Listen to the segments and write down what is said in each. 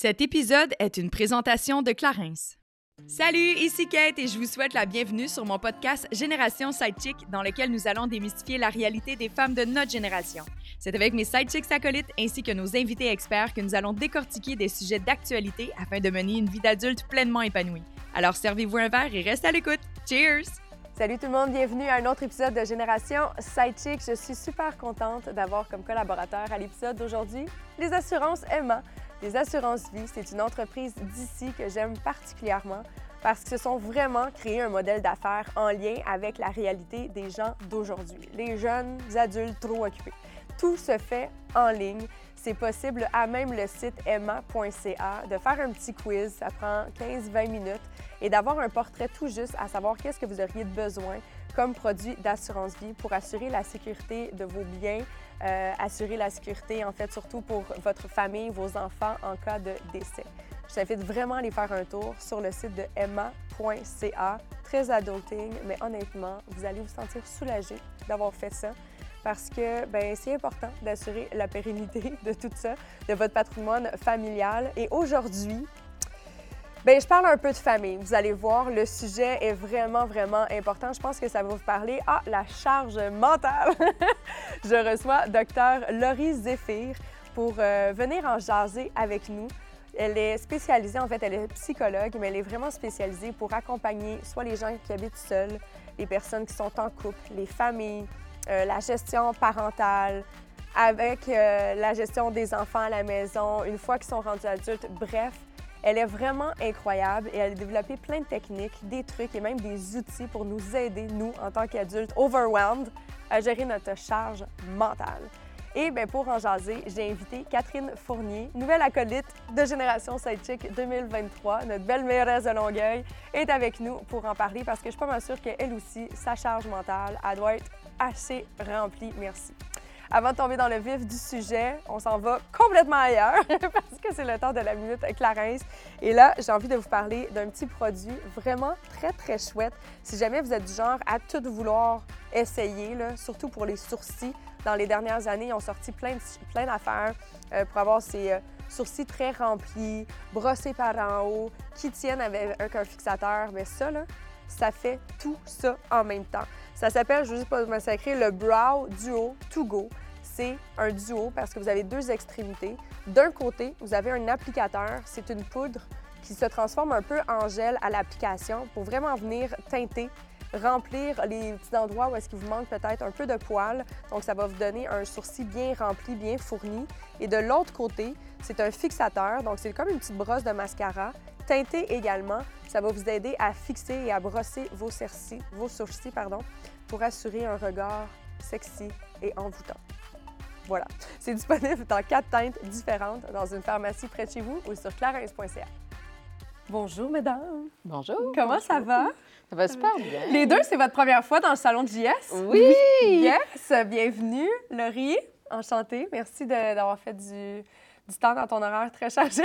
Cet épisode est une présentation de Clarence. Salut, ici Kate et je vous souhaite la bienvenue sur mon podcast Génération Sidechick dans lequel nous allons démystifier la réalité des femmes de notre génération. C'est avec mes sidechicks acolytes ainsi que nos invités experts que nous allons décortiquer des sujets d'actualité afin de mener une vie d'adulte pleinement épanouie. Alors servez-vous un verre et restez à l'écoute. Cheers! Salut tout le monde, bienvenue à un autre épisode de Génération Sidechick. Je suis super contente d'avoir comme collaborateur à l'épisode d'aujourd'hui les assurances Emma. Les assurances vie, c'est une entreprise d'ici que j'aime particulièrement parce qu'ils se sont vraiment créés un modèle d'affaires en lien avec la réalité des gens d'aujourd'hui, les jeunes adultes trop occupés. Tout se fait en ligne. C'est possible à même le site emma.ca de faire un petit quiz, ça prend 15-20 minutes, et d'avoir un portrait tout juste à savoir qu'est-ce que vous auriez besoin comme produit d'assurance vie pour assurer la sécurité de vos biens, euh, assurer la sécurité, en fait, surtout pour votre famille, vos enfants en cas de décès. Je t'invite vraiment à aller faire un tour sur le site de emma.ca. Très adulting, mais honnêtement, vous allez vous sentir soulagé d'avoir fait ça parce que ben, c'est important d'assurer la pérennité de tout ça, de votre patrimoine familial. Et aujourd'hui, ben, je parle un peu de famille. Vous allez voir, le sujet est vraiment, vraiment important. Je pense que ça va vous parler. Ah, la charge mentale. je reçois Dr. Laurie Zéphir pour euh, venir en jaser avec nous. Elle est spécialisée, en fait, elle est psychologue, mais elle est vraiment spécialisée pour accompagner soit les gens qui habitent seuls, les personnes qui sont en couple, les familles, euh, la gestion parentale, avec euh, la gestion des enfants à la maison, une fois qu'ils sont rendus adultes. Bref, elle est vraiment incroyable et elle a développé plein de techniques, des trucs et même des outils pour nous aider, nous, en tant qu'adultes overwhelmed, à gérer notre charge mentale. Et bien, pour en jaser, j'ai invité Catherine Fournier, nouvelle acolyte de Génération Sidechick 2023. Notre belle mairesse de Longueuil est avec nous pour en parler parce que je suis pas mal sûre qu'elle aussi, sa charge mentale, elle doit être assez remplie. Merci. Avant de tomber dans le vif du sujet, on s'en va complètement ailleurs parce que c'est le temps de la minute Clarence. Et là, j'ai envie de vous parler d'un petit produit vraiment très, très chouette. Si jamais vous êtes du genre à tout vouloir essayer, surtout pour les sourcils, dans les dernières années, ils ont sorti plein, plein d'affaires euh, pour avoir ces euh, sourcils très remplis, brossés par en haut, qui tiennent avec un, un fixateur. Mais ça, là, ça fait tout ça en même temps. Ça s'appelle, je ne pas massacrer, le Brow Duo To Go. C'est un duo parce que vous avez deux extrémités. D'un côté, vous avez un applicateur. C'est une poudre qui se transforme un peu en gel à l'application pour vraiment venir teinter remplir les petits endroits où est-ce qu'il vous manque peut-être un peu de poils. Donc, ça va vous donner un sourcil bien rempli, bien fourni. Et de l'autre côté, c'est un fixateur. Donc, c'est comme une petite brosse de mascara, teinté également. Ça va vous aider à fixer et à brosser vos sourcils, vos sourcils pardon, pour assurer un regard sexy et envoûtant. Voilà. C'est disponible dans quatre teintes différentes dans une pharmacie près de chez vous ou sur clarence.ca. Bonjour, mesdames. Bonjour. Comment ça va? Ça va super bien. Les deux, c'est votre première fois dans le salon de JS? Oui! Yes! Bienvenue, Laurie. Enchantée. Merci d'avoir fait du, du temps dans ton horaire très chargé.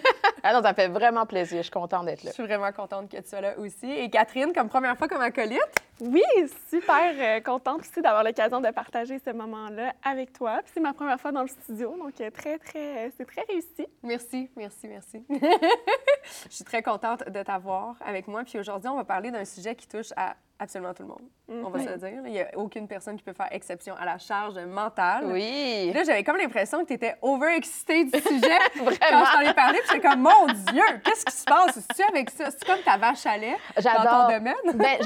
ah non, ça fait vraiment plaisir. Je suis contente d'être là. Je suis vraiment contente que tu sois là aussi. Et Catherine, comme première fois comme acolyte? Oui, super euh, contente aussi d'avoir l'occasion de partager ce moment-là avec toi. Puis c'est ma première fois dans le studio, donc euh, très, très, c'est très réussi. Merci, merci, merci. Je suis très contente de t'avoir avec moi. Puis aujourd'hui, on va parler d'un sujet qui touche à absolument tout le monde. On va se le dire. Il n'y a aucune personne qui peut faire exception à la charge mentale. Oui. Là, j'avais comme l'impression que tu étais overexcitée du sujet quand je t'en ai parlé. Puis j'étais comme, mon Dieu, qu'est-ce qui se passe? C'est-tu avec ça? C'est comme ta vache à lait dans ton domaine? ben,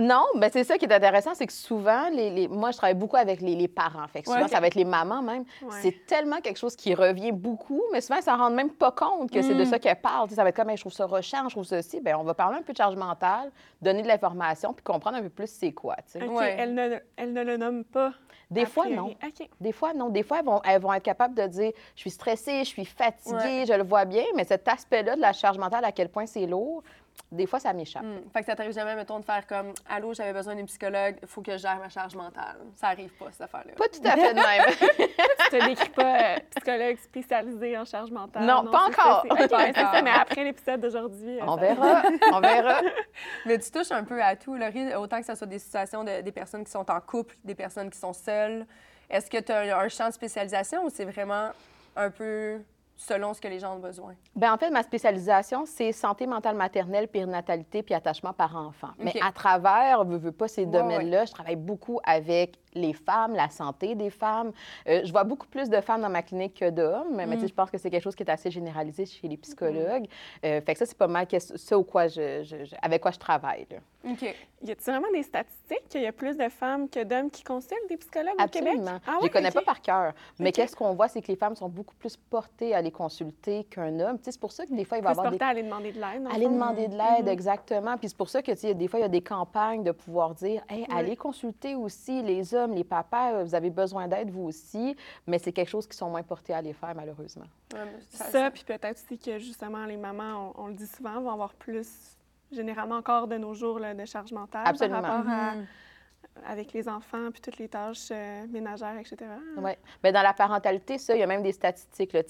non, ben, c'est ça qui est intéressant, c'est que souvent, les, moi, je travaille beaucoup avec les, parents. Fait que souvent, ça va être les mamans même. C'est tellement quelque chose qui revient beaucoup, mais souvent, ils s'en rendent même pas compte que c'est de Mm. ça qu'elles parlent. ça va être comme, Hey, je trouve ça rochant, je trouve ça aussi. Bien, on va parler un peu de charge mentale, donner de l'information, puis comprendre un peu plus c'est quoi. tu sais. OK, Ouais. elle, ne, elle ne le nomme pas. Des a fois, priori. non. OK. Des fois, non. Des fois, elles vont, elles vont être capables de dire Je suis stressée, je suis fatiguée, Ouais. je le vois bien, mais cet aspect-là de la charge mentale, à quel point c'est lourd, des fois, ça m'échappe. Hmm. Fait que ça t'arrive jamais, mettons, de faire comme Allô, j'avais besoin d'une psychologue, il faut que je gère ma charge mentale. Ça arrive pas, cette affaire-là. Pas tout à fait de même. Tu te décris pas euh, psychologue spécialisé en charge mentale. Non, pas ça, encore. Pas ça, mais après l'épisode d'aujourd'hui. on ça- verra. On verra. Mais tu touches un peu à tout, Laurie, autant que ce soit des situations de, des personnes qui sont en couple, des personnes qui sont seules. Est-ce que tu as un champ de spécialisation ou c'est vraiment un peu selon ce que les gens ont besoin? Bien, en fait, ma spécialisation, c'est santé mentale maternelle, périnatalité puis attachement par enfant. Mais à travers, je veux pas ces domaines-là, je travaille beaucoup avec les femmes, la santé des femmes. Euh, je vois beaucoup plus de femmes dans ma clinique que d'hommes, mais mm. je pense que c'est quelque chose qui est assez généralisé chez les psychologues. Euh, fait que ça, c'est pas mal ça quoi je, avec quoi je travaille. Là. OK. Y a-t-il vraiment des statistiques qu'il y a plus de femmes que d'hommes qui consultent des psychologues Absolument. au Québec? Ah, je ne connais pas par cœur. Mais qu'est-ce qu'on voit, c'est que les femmes sont beaucoup plus portées à les consulter qu'un homme. C'est pour ça que des fois, il va y avoir des... à aller demander de l'aide. Aller demander de l'aide, mm-hmm. exactement. Puis c'est pour ça que des fois, il y a des campagnes de pouvoir dire, hey, allez consulter aussi les hommes, les papas, vous avez besoin d'aide, vous aussi. Mais c'est quelque chose qui sont moins portés à les faire, malheureusement. ça, puis peut-être aussi que justement, les mamans, on, on le dit souvent, vont avoir plus généralement encore de nos jours là, de charge mentale Absolument. par rapport à, mm-hmm. avec les enfants puis toutes les tâches euh, ménagères, etc. Oui. Bien, dans la parentalité, ça, il y a même des statistiques là,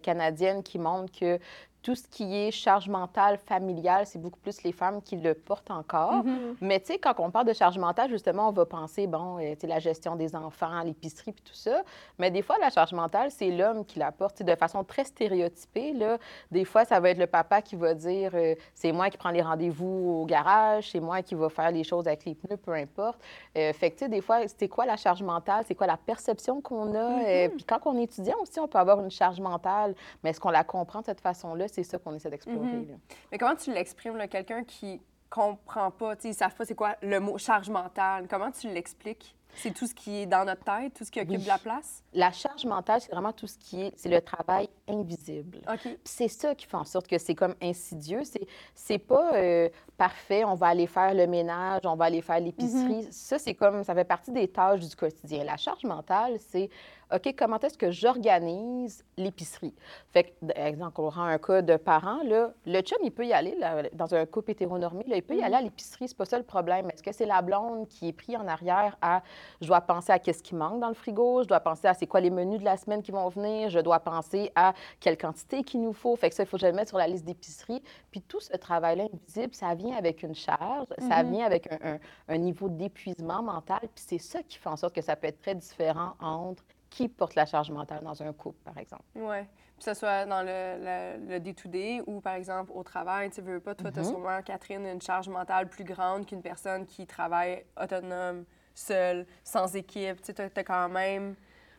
canadiennes qui montrent que tout ce qui est charge mentale familiale, c'est beaucoup plus les femmes qui le portent encore. Mm-hmm. Mais tu sais, quand on parle de charge mentale, justement, on va penser, bon, euh, tu sais, la gestion des enfants, l'épicerie, puis tout ça. Mais des fois, la charge mentale, c'est l'homme qui la porte de façon très stéréotypée. Là. Des fois, ça va être le papa qui va dire, euh, c'est moi qui prends les rendez-vous au garage, c'est moi qui va faire les choses avec les pneus, peu importe. Euh, fait que, tu sais, des fois, c'est quoi la charge mentale? C'est quoi la perception qu'on a? Mm-hmm. puis quand on est étudiant aussi, on peut avoir une charge mentale, mais est-ce qu'on la comprend de cette façon-là? C'est ça qu'on essaie d'explorer. Mhm. Mais comment tu l'exprimes, quelqu'un qui comprend pas, ils savent pas c'est quoi le mot charge mentale, comment tu l'expliques? C'est tout ce qui est dans notre tête, tout ce qui occupe de la place? La charge mentale, c'est vraiment tout ce qui est, c'est le travail invisible. OK. c'est ça qui fait en sorte que c'est comme insidieux. C'est, c'est pas euh, parfait, on va aller faire le ménage, on va aller faire l'épicerie. Mhm. Ça, c'est comme, ça fait partie des tâches du quotidien. La charge mentale, c'est OK, comment est-ce que j'organise l'épicerie? Fait que, exemple, on rend un cas de parent, là, le chum, il peut y aller, dans un couple hétéronormé, là, il peut y aller à l'épicerie, c'est pas ça le problème. Est-ce que c'est la blonde qui est pris en arrière à je dois penser à qu'est-ce qui manque dans le frigo, je dois penser à c'est quoi les menus de la semaine qui vont venir, je dois penser à quelle quantité qu'il nous faut. Fait que ça, il faut que je le mette sur la liste d'épicerie. Puis tout ce travail-là invisible, ça vient avec une charge, ça mm-hmm. vient avec un, un niveau d'épuisement mental. Puis c'est ça qui fait en sorte que ça peut être très différent entre qui porte la charge mentale dans un couple, par exemple. Oui. Que ce soit dans le, day-to-day ou, par exemple, au travail. Tu veux pas, toi, tu as mm-hmm. sûrement, Catherine, une charge mentale plus grande qu'une personne qui travaille autonome, seule, sans équipe. Tu as, quand même.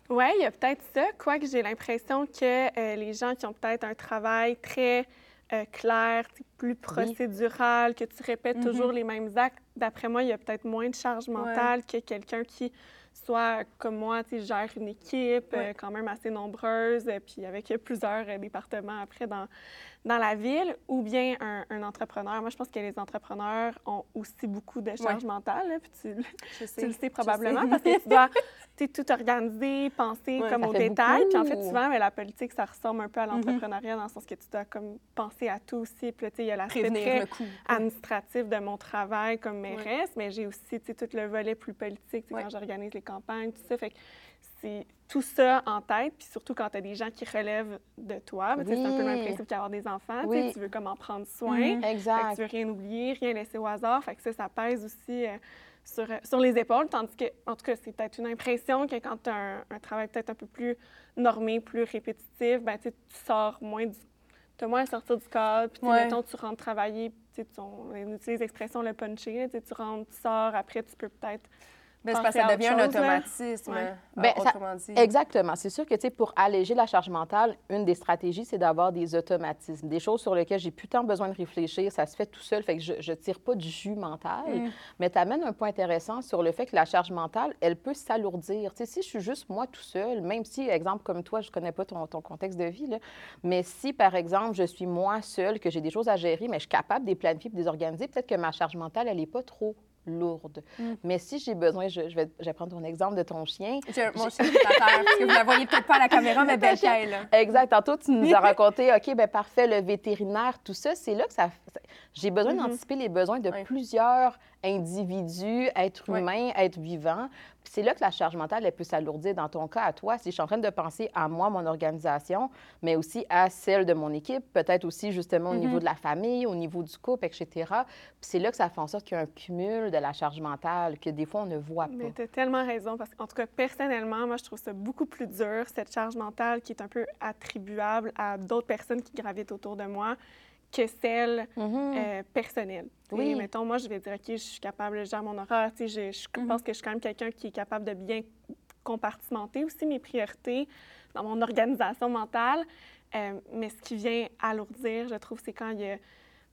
Oui, il y a peut-être ça, quoique j'ai l'impression que euh, les gens qui ont peut-être un travail très euh, clair, plus procédural, que tu répètes mm-hmm. toujours les mêmes actes, d'après moi, il y a peut-être moins de charge mentale que quelqu'un qui soit comme moi, tu gère une équipe euh, quand même assez nombreuse, puis avec plusieurs départements après dans, dans la ville, ou bien un, entrepreneur. Moi, je pense que les entrepreneurs ont aussi beaucoup de charge mentale, puis tu, tu, le sais probablement, parce que tu dois tout organiser, penser comme au détail. Puis en fait, souvent, mais la politique, ça ressemble un peu à mm-hmm. l'entrepreneuriat dans le sens que tu dois comme penser à tout aussi. Puis il y a l'aspect très administratif de mon travail comme mairesse, mais j'ai aussi tout le volet plus politique, quand j'organise les campagnes, tout ça. Fait que c'est tout ça en tête, puis surtout quand tu as des gens qui relèvent de toi. C'est un peu le même principe qu'avoir des enfants. Tu veux comment prendre soin. Mm-hmm. exact. tu veux rien oublier, rien laisser au hasard. Fait que ça, ça pèse aussi euh, sur, sur, les épaules. Tandis que, en tout cas, c'est peut-être une impression que quand tu as un, travail peut-être un peu plus normé, plus répétitif, ben, tu sors moins du. Tu as moins à sortir du cadre, puis mettons, tu rentres travailler, tu on utilise l'expression le puncher, tu rentres, tu sors, après, tu peux peut-être mais parce que ça devient un automatisme, euh, ben, autrement dit. Exactement. C'est sûr que, tu sais, pour alléger la charge mentale, une des stratégies, c'est d'avoir des automatismes, des choses sur lesquelles j'ai plus tant besoin de réfléchir. Ça se fait tout seul, fait que je ne tire pas du jus mental. Mm. Mais tu amènes un point intéressant sur le fait que la charge mentale, elle peut s'alourdir. Tu sais, si je suis juste moi tout seul, même si, exemple comme toi, je connais pas ton, ton contexte de vie, là, mais si, par exemple, je suis moi seule, que j'ai des choses à gérer, mais je suis capable de les planifier et de les organiser, peut-être que ma charge mentale, elle n'est pas trop lourde. Mm. Mais si j'ai besoin, je, vais, prendre ton exemple de ton chien. mon chien est à terre, parce que vous ne la voyez peut-être pas à la caméra, mais belle là. Exact. Tantôt, tu nous as raconté, OK, ben parfait, le vétérinaire, tout ça, c'est là que ça... J'ai besoin Mhm. d'anticiper les besoins de plusieurs individus, êtres Ouais. humains, êtres vivants. Puis c'est là que la charge mentale, elle peut s'alourdir. Dans ton cas, à toi, si je suis en train de penser à moi, mon organisation, mais aussi à celle de mon équipe, peut-être aussi justement au Mhm. niveau de la famille, au niveau du couple, etc. Puis c'est là que ça fait en sorte qu'il y a un cumul de la charge mentale que des fois, on ne voit Mais pas. tu as tellement raison, parce qu'en tout cas, personnellement, moi, je trouve ça beaucoup plus dur, cette charge mentale qui est un peu attribuable à d'autres personnes qui gravitent autour de moi que celle Mhm. euh, personnelle. Oui. Mettons, moi, je vais dire, OK, je suis capable, je gère mon horaire. Tu sais, je, je Mhm. pense que je suis quand même quelqu'un qui est capable de bien compartimenter aussi mes priorités dans mon organisation mentale. Euh, mais ce qui vient alourdir, je trouve, c'est quand il y a,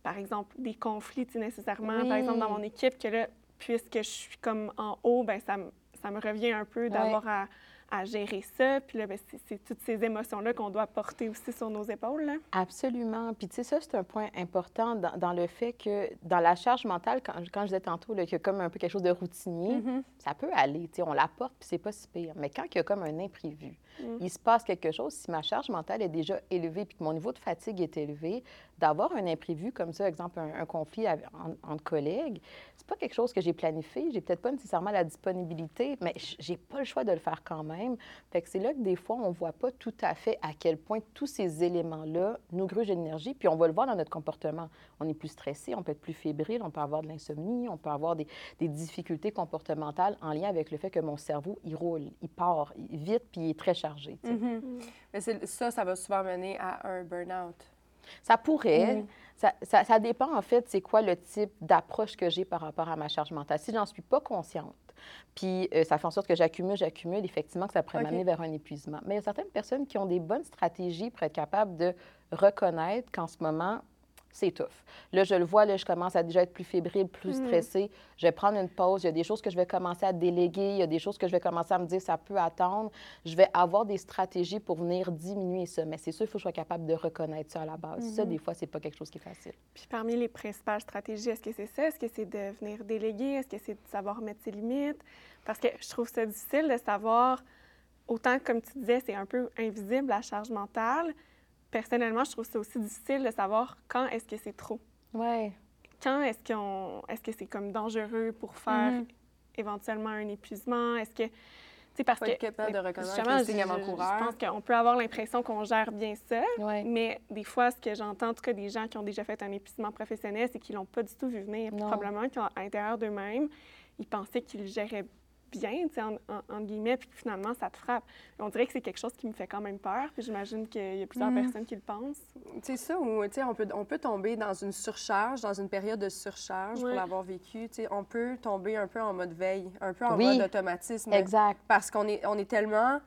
par exemple, des conflits, tu sais, nécessairement. Par exemple, dans mon équipe, que là, puisque je suis comme en haut, ben ça, me- ça me revient un peu d'avoir à, à gérer ça. Puis là, ben, c'est- toutes ces émotions-là qu'on doit porter aussi sur nos épaules. Là. Absolument. Puis tu sais, ça, c'est un point important dans, dans le fait que dans la charge mentale, quand, quand je disais tantôt qu'il y a comme un peu quelque chose de routinier, Mhm. ça peut aller. Tu sais, on la porte, puis c'est pas si pire. Mais quand il y a comme un imprévu, Mm. il se passe quelque chose, si ma charge mentale est déjà élevée, puis que mon niveau de fatigue est élevé, d'avoir un imprévu comme ça, exemple un, conflit entre collègues, c'est pas quelque chose que j'ai planifié. J'ai peut-être pas nécessairement la disponibilité, mais j'ai pas le choix de le faire quand même. Fait c'est là que des fois, on voit pas tout à fait à quel point tous ces éléments-là nous grugent de l'énergie, puis on va le voir dans notre comportement. On est plus stressé, on peut être plus fébrile, on peut avoir de l'insomnie, on peut avoir des, difficultés comportementales en lien avec le fait que mon cerveau, il roule, il part vite, puis il est très chargé. Mhm. Mais ça, ça va souvent mener à un burn-out. Ça pourrait. Ça, ça- ça dépend, en fait, c'est quoi le type d'approche que j'ai par rapport à ma charge mentale. Si j'en suis pas consciente, puis euh, ça fait en sorte que j'accumule, j'accumule, effectivement, que ça pourrait OK. m'amener vers un épuisement. Mais il y a certaines personnes qui ont des bonnes stratégies pour être capables de reconnaître qu'en ce moment, c'est tough. Là, je le vois, là, je commence à déjà être plus fébrile, plus Mhm. stressée. Je vais prendre une pause. Il y a des choses que je vais commencer à déléguer. Il y a des choses que je vais commencer à me dire, ça peut attendre. Je vais avoir des stratégies pour venir diminuer ça. Mais c'est sûr, il faut que je sois capable de reconnaître ça à la base. Ça, Mhm. des fois, c'est pas quelque chose qui est facile. Puis parmi les principales stratégies, est-ce que c'est ça? Est-ce que c'est de venir déléguer? Est-ce que c'est de savoir mettre ses limites? Parce que je trouve ça difficile de savoir, autant comme tu disais, c'est un peu invisible la charge mentale. Personnellement, je trouve ça aussi difficile de savoir quand est-ce que c'est trop. Ouais. Quand est-ce qu'on est-ce que c'est comme dangereux pour faire Mhm. éventuellement un épuisement? Est-ce que. Tu sais, parce Faut que. capable de reconnaître justement, les signes je- avant-coureurs. Je pense qu'on peut avoir l'impression qu'on gère bien ça. Ouais. Mais des fois, ce que j'entends, en tout cas des gens qui ont déjà fait un épuisement professionnel, c'est qu'ils l'ont pas du tout vu venir. Non. Probablement qu'à l'intérieur d'eux-mêmes, ils pensaient qu'ils géraient bien, tu sais, en, en- entre guillemets, puis que finalement, ça te frappe. On dirait que c'est quelque chose qui me fait quand même peur, puis j'imagine qu'il y a plusieurs Mhm. personnes qui le pensent. C'est ça, ou tu sais, on peut, on peut tomber dans une surcharge, dans une période de surcharge Ouais. pour l'avoir vécu. Tu sais, on peut tomber un peu en mode veille, un peu en Oui. mode automatisme. Exact. Parce qu'on est, on est tellement,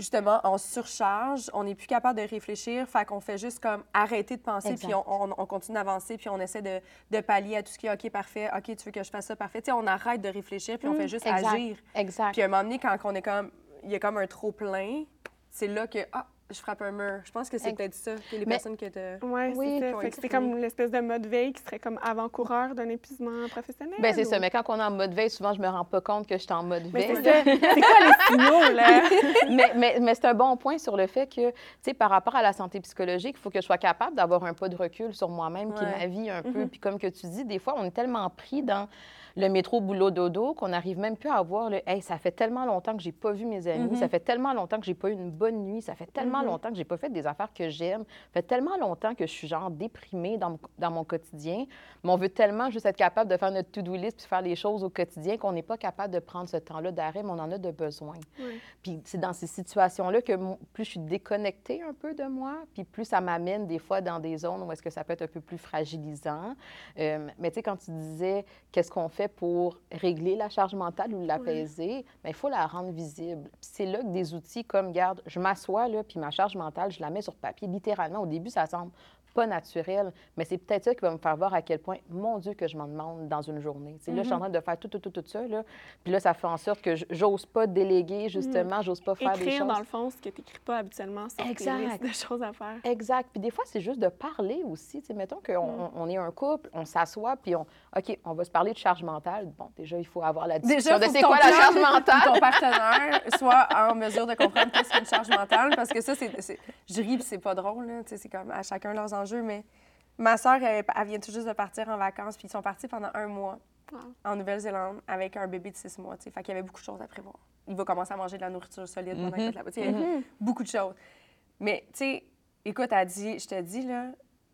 justement, en surcharge, on n'est plus capable de réfléchir, fait qu'on fait juste comme arrêter de penser, Exact. puis on, on- on continue d'avancer, puis on essaie de, de pallier à tout ce qui est OK, parfait, OK, tu veux que je fasse ça, parfait. Tu sais, on arrête de réfléchir, puis on fait juste exact. agir. Exact. Puis à un moment donné, quand on est comme, il y a comme un trop plein, c'est là que, ah, je frappe un mur. Je pense que c'est peut-être ça, que les Mais- personnes que tu Oui, Oui, c'est qui ça. Fait que exprimé. comme l'espèce de mode veille qui serait comme avant-coureur d'un épuisement professionnel. Ben c'est ça. Mais quand on est en mode veille, souvent, je me rends pas compte que je suis en mode Mais veille. c'est ça. C'est quoi les signaux, là? mais mais, mais c'est un bon point sur le fait que, tu sais, par rapport à la santé psychologique, il faut que je sois capable d'avoir un pas de recul sur moi-même, puis Ouais. ma vie un peu. Mhm. Puis comme que tu dis, des fois, on est tellement pris dans le métro boulot dodo qu'on n'arrive même plus à voir le hey ça fait tellement longtemps que j'ai pas vu mes amis Mhm. ça fait tellement longtemps que j'ai pas eu une bonne nuit ça fait tellement Mhm. longtemps que j'ai pas fait des affaires que j'aime ça fait tellement longtemps que je suis genre déprimée dans, dans mon quotidien mais on veut tellement juste être capable de faire notre to-do list puis faire les choses au quotidien qu'on n'est pas capable de prendre ce temps-là d'arrêt mais on en a de besoin Ouais. puis c'est dans ces situations-là que plus je suis déconnectée un peu de moi, puis plus ça m'amène des fois dans des zones où est-ce que ça peut être un peu plus fragilisant. Euh, mais tu sais, quand tu disais qu'est-ce qu'on fait pour régler la charge mentale ou l'apaiser, bien, il faut la rendre visible. C'est là que des outils comme, garde, je m'assois là, puis ma charge mentale, je la mets sur papier. Littéralement, au début, ça semble pas naturel, mais c'est peut-être ça qui va me faire voir à quel point, mon Dieu, que je m'en demande dans une journée. C'est là, je suis en train de faire tout, tout, tout, tout ça, là. Puis là, ça fait en sorte que j'ose pas déléguer, justement, j'ose pas faire des Écrire, choses. dans le fond, ce que tu n'écris pas habituellement Exact. listes de choses à faire. Exact. Puis des fois, c'est juste de parler aussi. Sais, mettons qu'on on- on est un couple, on s'assoit, puis on, OK, on va se parler de charge mentale. Bon, déjà, il faut avoir la discussion de faut c'est quoi la charge mentale. ton partenaire soit en mesure de comprendre qu'est-ce qu'une charge mentale, parce que ça, c'est, c'est- je ris, c'est pas drôle, là, tu sais, c'est comme à chacun leurs enjeux, mais Ma soeur, elle, elle vient tout juste de partir en vacances, puis ils sont partis pendant un mois Wow. en Nouvelle-Zélande avec un bébé de six mois. tu sais. Fait qu'il y avait beaucoup de choses à prévoir. Il va commencer à manger de la nourriture solide pendant qu'il est là-bas. Tu sais, il y a Beaucoup de choses. Mais, tu sais, écoute, elle dit, je te dis, là,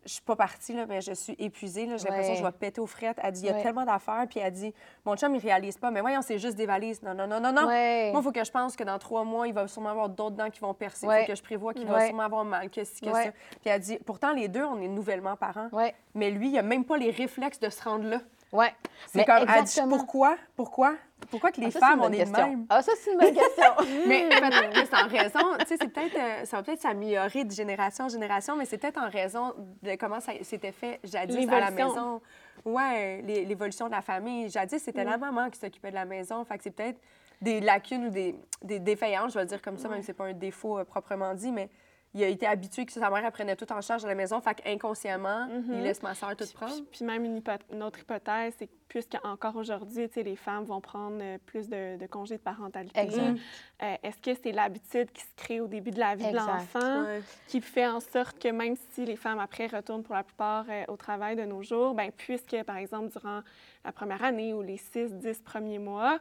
je suis pas partie, là, mais je suis épuisée. J'ai l'impression que je vais péter aux frettes. Elle dit, il y a Ouais. tellement d'affaires. Puis elle dit, mon chum, il réalise pas. Mais voyons, c'est juste des valises. Non, non, non, non, non. Ouais. Moi, il faut que je pense que dans trois mois, il va sûrement avoir d'autres dents qui vont percer. Il faut que je prévoie qu'il va sûrement avoir mal, que ci, que ça. Puis elle dit, pourtant, les deux, on est nouvellement parents. Mais lui, il a même pas les réflexes de se rendre là. Ouais. C'est Mais comme, elle dit, pourquoi? Pourquoi? Pourquoi que les Ah, ça, femmes, une on est de question. même? Ah, ça, c'est une bonne question. Mais peut-être que c'est en raison, tu sais, c'est peut-être, euh, ça va peut-être s'améliorer de génération en génération, mais c'est peut-être en raison de comment ça s'était fait jadis à la maison. Ouais, l'é- l'évolution de la famille. Jadis, c'était la maman qui s'occupait de la maison. Fait que c'est peut-être des lacunes ou des, des défaillances, je vais le dire comme ça, même si c'est pas un défaut euh, proprement dit, mais il a été habitué que sa mère elle prenait tout en charge à la maison. Fait qu'inconsciemment, il laisse ma soeur tout prendre. Puis, puis même une, autre hypothèse, c'est que puisqu'encore aujourd'hui, tu sais, les femmes vont prendre euh, plus de, de congés de parentalité, Exact. euh, est-ce que c'est l'habitude qui se crée au début de la vie de l'enfant Ouais. qui fait en sorte que même si les femmes après retournent pour la plupart euh, au travail de nos jours, ben puisque par exemple durant la première année ou les 6, 10 premiers mois,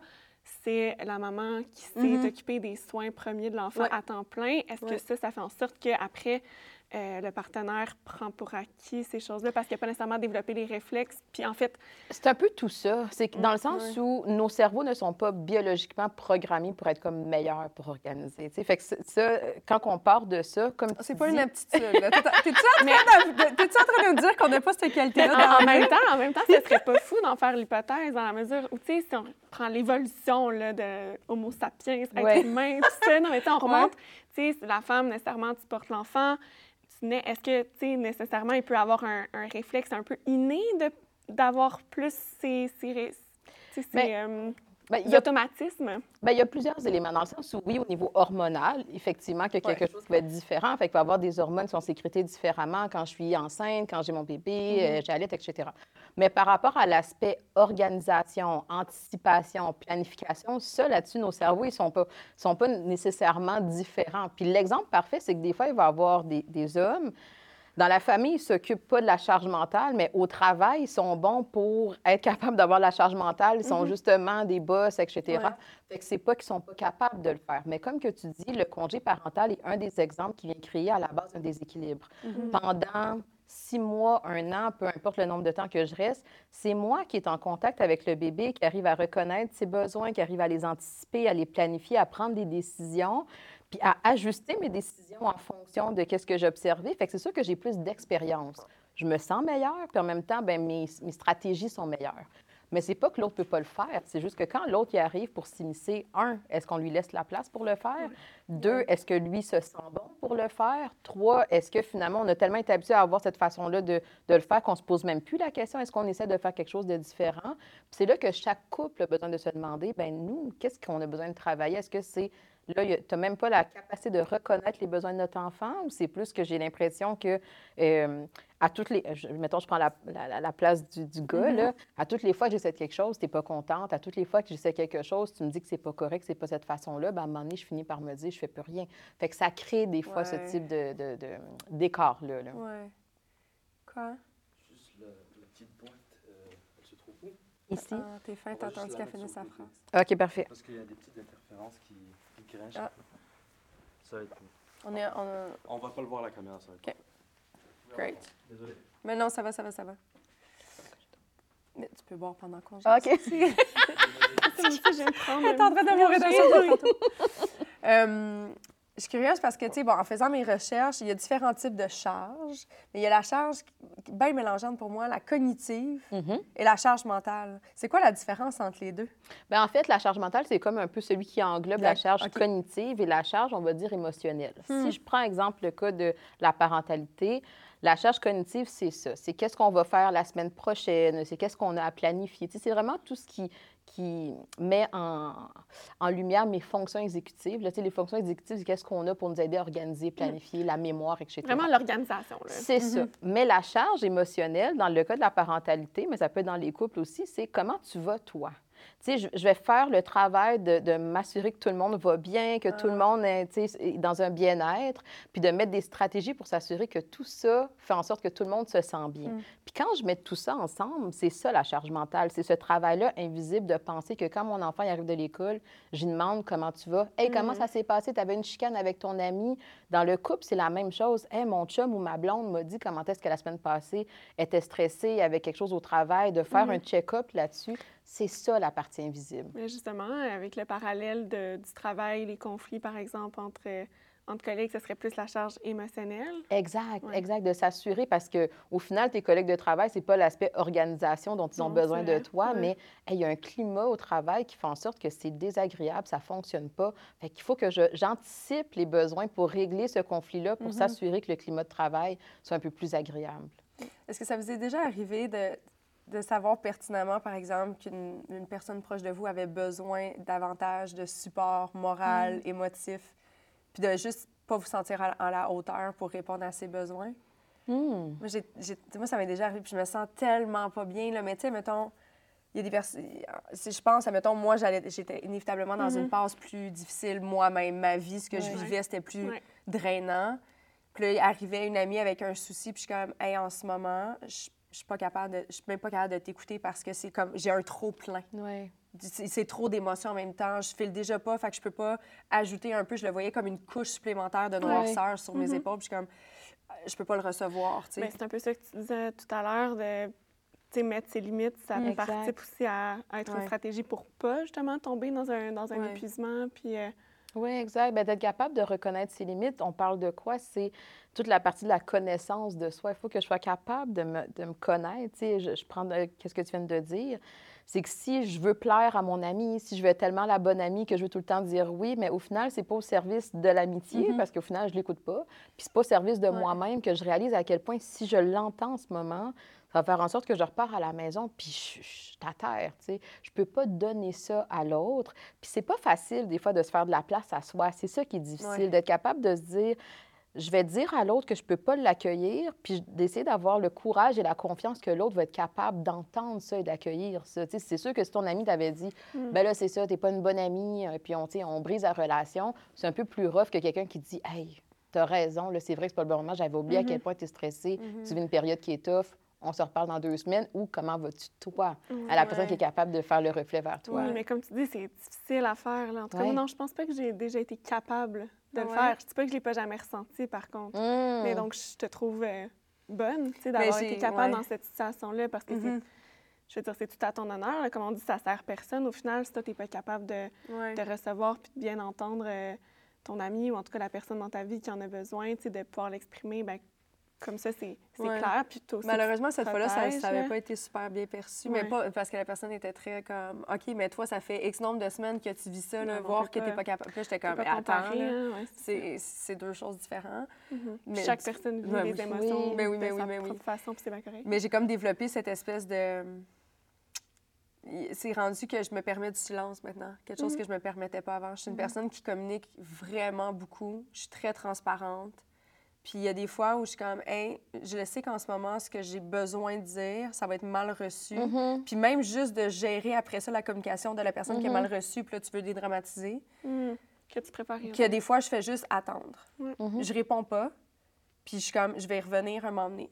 c'est la maman qui s'est Mhm. occupée des soins premiers de l'enfant Ouais. à temps plein. Est-ce Ouais. que ça, ça fait en sorte qu'après, euh, le partenaire prend pour acquis ces choses-là parce qu'il n'a pas nécessairement développé les réflexes? Puis en fait, C'est un peu tout ça. C'est dans le sens où nos cerveaux ne sont pas biologiquement programmés pour être comme meilleurs pour organiser. tu sais. Fait que c'est- ça, quand on part de ça, comme C'est pas dis- une aptitude. là. T'es- T'es-tu en, train de- t'es-tu en train de me dire qu'on n'a pas cette qualité-là? en, en même temps, en même temps, ce serait pas fou d'en faire l'hypothèse dans la mesure où, tu sais, si on prend l'évolution là, de Homo sapiens, être Ouais. humain, tout ça, non, mais tu sais, on remonte, tu sais, la femme, nécessairement, tu portes l'enfant, est-ce que, tu sais, nécessairement, il peut avoir un, un réflexe un peu inné de- d'avoir plus ces, ces, Mais- euh, Ben, il y a automatismes? Ben, il y a plusieurs éléments. Dans le sens où, oui, au niveau hormonal, effectivement, qu'il y a quelque chose qui va être différent. Fait qu'il va y avoir des hormones qui sont sécrétées différemment quand je suis enceinte, quand j'ai mon bébé, euh, j'allaite, etc. Mais par rapport à l'aspect organisation, anticipation, planification, ça, là-dessus, nos cerveaux, ils ne sont pas, sont pas nécessairement différents. Puis l'exemple parfait, c'est que des fois, il va y avoir des, des hommes dans la famille, ils ne s'occupent pas de la charge mentale, mais au travail, ils sont bons pour être capables d'avoir la charge mentale. Ils sont justement des boss, etc. Ouais. Fait que c'est pas qu'ils sont pas capables de le faire. Mais comme que tu dis, le congé parental est un des exemples qui vient créer à la base un déséquilibre. Pendant six mois, un an, peu importe le nombre de temps que je reste, c'est moi qui est en contact avec le bébé, qui arrive à reconnaître ses besoins, qui arrive à les anticiper, à les planifier, à prendre des décisions, puis à ajuster mes décisions en fonction de qu'est-ce que j'ai observé. Fait que c'est sûr que j'ai plus d'expérience. Je me sens meilleure, puis en même temps, ben, mes, mes stratégies sont meilleures. Mais c'est pas que l'autre peut pas le faire. C'est juste que quand l'autre y arrive pour s'immiscer, un, est-ce qu'on lui laisse la place pour le faire? Deux, est-ce que lui se sent bon pour le faire? Trois, est-ce que finalement, on a tellement été habitué à avoir cette façon-là de, de le faire qu'on se pose même plus la question, est-ce qu'on essaie de faire quelque chose de différent? Puis c'est là que chaque couple a besoin de se demander, ben nous, qu'est-ce qu'on a besoin de travailler? Est-ce que c'est Là, tu n'as même pas la capacité de reconnaître les besoins de notre enfant ou c'est plus que j'ai l'impression que, euh, à toutes les. je- mettons, je prends la, la- la- la place du, du gars, là. À toutes les fois que j'essaie de quelque chose, tu n'es pas contente. À toutes les fois que j'essaie quelque chose, tu me dis que c'est pas correct, que c'est pas cette façon-là. Ben, à un moment donné, je finis par me dire, je fais plus rien. Fait que ça crée des fois ce type de, de- de- d'écart-là. là. Ouais. Quoi? Juste la, la petite boîte, euh, elle se trouve où? Ici. Ah, t'es fin, On t'as entendu qu'elle finisse sa phrase. OK, parfait. Parce qu'il y a des petites interférences qui, grinchent. Ah. Ça va être On est, on a... On va pas le voir à la caméra, ça va être OK. Great. Désolé. Mais non, ça va, ça va, ça va. Mais tu peux boire pendant qu'on Ah, OK. C'est comme ça, je vais me prendre. Elle est en train de mourir de ça tantôt. Je suis curieuse parce que, tu sais, bon, en faisant mes recherches, il y a différents types de charges. Mais il y a la charge bien mélangeante pour moi, la cognitive Mhm. et la charge mentale. C'est quoi la différence entre les deux? Ben, en fait, la charge mentale, c'est comme un peu celui qui englobe la charge cognitive et la charge, on va dire, émotionnelle. Hmm. Si je prends exemple le cas de la parentalité, la charge cognitive, c'est ça. C'est qu'est-ce qu'on va faire la semaine prochaine, c'est qu'est-ce qu'on a à planifier. Tu sais, c'est vraiment tout ce qui, qui met en, en lumière mes fonctions exécutives. Là, tu sais, les fonctions exécutives, c'est qu'est-ce qu'on a pour nous aider à organiser, planifier, la mémoire, etc. Vraiment l'organisation. là. C'est ça. Mais la charge émotionnelle, dans le cas de la parentalité, mais ça peut être dans les couples aussi, c'est comment tu vas toi? Je, je vais faire le travail de, de m'assurer que tout le monde va bien, que tout le Ah. monde est, dans un bien-être, puis de mettre des stratégies pour s'assurer que tout ça fait en sorte que tout le monde se sent bien. Mm. Puis quand je mets tout ça ensemble, c'est ça la charge mentale. C'est ce travail-là invisible de penser que quand mon enfant il arrive de l'école, je lui demande comment tu vas. Hey, comment Mhm. ça s'est passé? Tu avais une chicane avec ton ami. Dans le couple, c'est la même chose. Hey, mon chum ou ma blonde m'a dit comment est-ce que la semaine passée était stressée, avait quelque chose au travail, de faire Mhm. un check-up là-dessus. C'est ça la partie invisible. Mais justement, avec le parallèle de- du travail, les conflits, par exemple, entre, entre collègues, ce serait plus la charge émotionnelle. Exact, Ouais. exact, de s'assurer parce que au final, tes collègues de travail, c'est pas l'aspect organisation dont ils ont Non, besoin de toi, Ouais. mais hey, il y a un climat au travail qui fait en sorte que c'est désagréable, ça fonctionne pas. Fait qu'il faut que je- j'anticipe les besoins pour régler ce conflit-là, pour Mhm. s'assurer que le climat de travail soit un peu plus agréable. Est-ce que ça vous est déjà arrivé de, de savoir pertinemment, par exemple, qu'une une personne proche de vous avait besoin davantage de support moral, émotif, puis de juste pas vous sentir à, à la hauteur pour répondre à ses besoins? Hmm. Moi, ça m'est déjà arrivé, puis je me sens tellement pas bien. Là. Mais tu sais, mettons, il y a des personnes. Si je pense, mettons, moi, j'étais inévitablement dans une phase plus difficile, moi-même, ma vie, ce que je vivais, c'était plus drainant. Puis là, il arrivait une amie avec un souci, puis je suis comme, hey, en ce moment, je je suis pas capable de, je suis même pas capable de t'écouter parce que c'est comme, j'ai un trop plein. Ouais. C'est trop d'émotions en même temps. Je file déjà pas, fait que je peux pas ajouter un peu. Je le voyais comme une couche supplémentaire de noirceur sur mes Mhm. épaules. Puis je suis comme, euh, je peux pas le recevoir. Ben, c'est un peu ça que tu disais tout à l'heure, de mettre ses limites. Ça Mm. participe Exact. aussi à, à être Ouais. une stratégie pour pas, justement, tomber dans un, dans un Ouais. épuisement. Puis, euh, Oui, exact. Ben, d'être capable de reconnaître ses limites, on parle de quoi? C'est toute la partie de la connaissance de soi. Il faut que je sois capable de me, de me connaître. Tu sais, je, je prends de- qu'est-ce que tu viens de dire? C'est que si je veux plaire à mon ami, si je veux être tellement la bonne amie que je veux tout le temps dire oui, mais au final, c'est pas au service de l'amitié Mhm. parce qu'au final, je l'écoute pas. Puis c'est pas au service de Ouais. moi-même que je réalise à quel point si je l'entends en ce moment, ça va faire en sorte que je repars à la maison puis je, suis à terre, tu sais. Je peux pas donner ça à l'autre. Puis c'est pas facile des fois de se faire de la place à soi. C'est ça qui est difficile, Ouais. d'être capable de se dire je vais dire à l'autre que je peux pas l'accueillir, puis d'essayer d'avoir le courage et la confiance que l'autre va être capable d'entendre ça et d'accueillir ça. Tu sais, c'est sûr que si ton ami t'avait dit, Mm. ben là, c'est ça, t'es pas une bonne amie, euh, puis on, on brise la relation, c'est un peu plus rough que quelqu'un qui dit, hey, t'as raison, là, c'est vrai que c'est pas le bon moment, j'avais oublié à quel Mhm. point t'es stressé, Mhm. tu vis une période qui est tough, on se reparle dans deux semaines, ou comment vas-tu, toi, à la personne qui est capable de faire le reflet vers toi? Oui, mais comme tu dis, c'est difficile à faire. Là. En tout cas, Ouais. non, je pense pas que j'ai déjà été capable de le faire. Je dis pas que je l'ai pas jamais ressenti, par contre. Mm. Mais donc, je te trouve euh, bonne, tu sais, d'avoir été capable ouais. dans cette situation-là, parce que Mhm. c'est, je veux dire, c'est tout à ton honneur. là. Comme on dit, ça sert personne. Au final, si toi, t'es pas capable de, Ouais. de recevoir puis de bien entendre euh, ton ami ou en tout cas la personne dans ta vie qui en a besoin, tu sais, de pouvoir l'exprimer, ben comme ça, c'est, Ouais. clair. Puis Malheureusement, cette fois-là, ça n'avait pas été super bien perçu. Mais pas parce que la personne était très comme OK, mais toi, ça fait X nombre de semaines que tu vis ça, là, Non, voir que tu n'es pas- capable. Puis j'étais comme attends, hein, ouais, c'est deux choses différentes. Mhm. Mais Chaque personne vit les oui. émotions. Mais oui, mais de oui, sa mais oui. propre façon, puis c'est bien correct. Mais j'ai comme développé cette espèce de. C'est rendu que je me permets du silence maintenant. Quelque chose Mhm. que je me permettais pas avant. Je suis une Mhm. personne qui communique vraiment beaucoup. Je suis très transparente. Puis il y a des fois où je suis comme, hey, je le sais qu'en ce moment, ce que j'ai besoin de dire, ça va être mal reçu. Mhm. Puis même juste de gérer après ça la communication de la personne qui est mal reçue, puis là, tu veux dédramatiser. Mhm. Que tu prépares a des fois, je fais juste attendre. Je réponds pas. Puis je suis comme, je vais revenir un moment donné.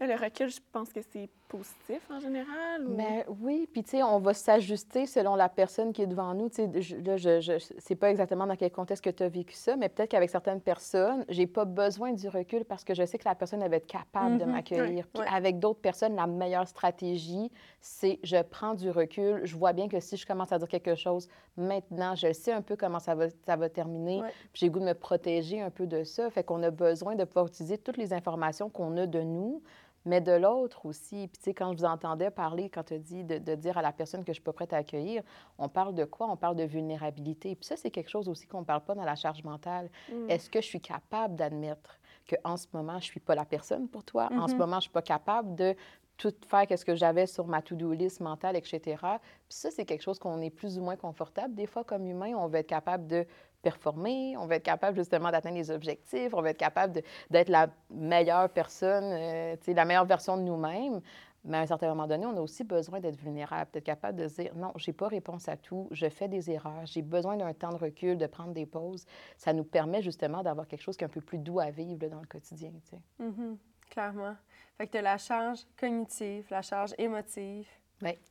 Mais le recul, je pense que c'est positif en général. Ou... Mais oui, puis tu sais, on va s'ajuster selon la personne qui est devant nous. Tu sais, je- là, je, je sais pas exactement dans quel contexte que tu as vécu ça, mais peut-être qu'avec certaines personnes, j'ai pas besoin du recul parce que je sais que la personne elle va être capable de Mhm. m'accueillir. Puis Ouais. avec d'autres personnes, la meilleure stratégie, c'est je prends du recul. Je vois bien que si je commence à dire quelque chose maintenant, je sais un peu comment ça va, ça va terminer. Puis j'ai goût de me protéger un peu de ça. Fait qu'on a besoin de pouvoir utiliser toutes les informations qu'on a de nous, mais de l'autre aussi. Puis, tu sais, quand je vous entendais parler, quand tu as dit de, de dire à la personne que je suis pas prête à accueillir, on parle de quoi? On parle de vulnérabilité. Puis ça, c'est quelque chose aussi qu'on ne parle pas dans la charge mentale. Mm. Est-ce que je suis capable d'admettre qu'en ce moment, je suis pas la personne pour toi? En ce Mhm. moment, je suis pas capable de tout faire qu'est-ce que j'avais sur ma to-do list mentale, etc. Puis ça, c'est quelque chose qu'on est plus ou moins confortable. Des fois, comme humain, on veut être capable de performer, on va être capable justement d'atteindre les objectifs, on va être capable d'être la meilleure personne, euh, la meilleure version de nous-mêmes. Mais à un certain moment donné, on a aussi besoin d'être vulnérable, d'être capable de dire non, j'ai pas réponse à tout, je fais des erreurs, j'ai besoin d'un temps de recul, de prendre des pauses. Ça nous permet justement d'avoir quelque chose qui est un peu plus doux à vivre dans le quotidien. Mhm, Clairement. Fait que tu as la charge cognitive, la charge émotive.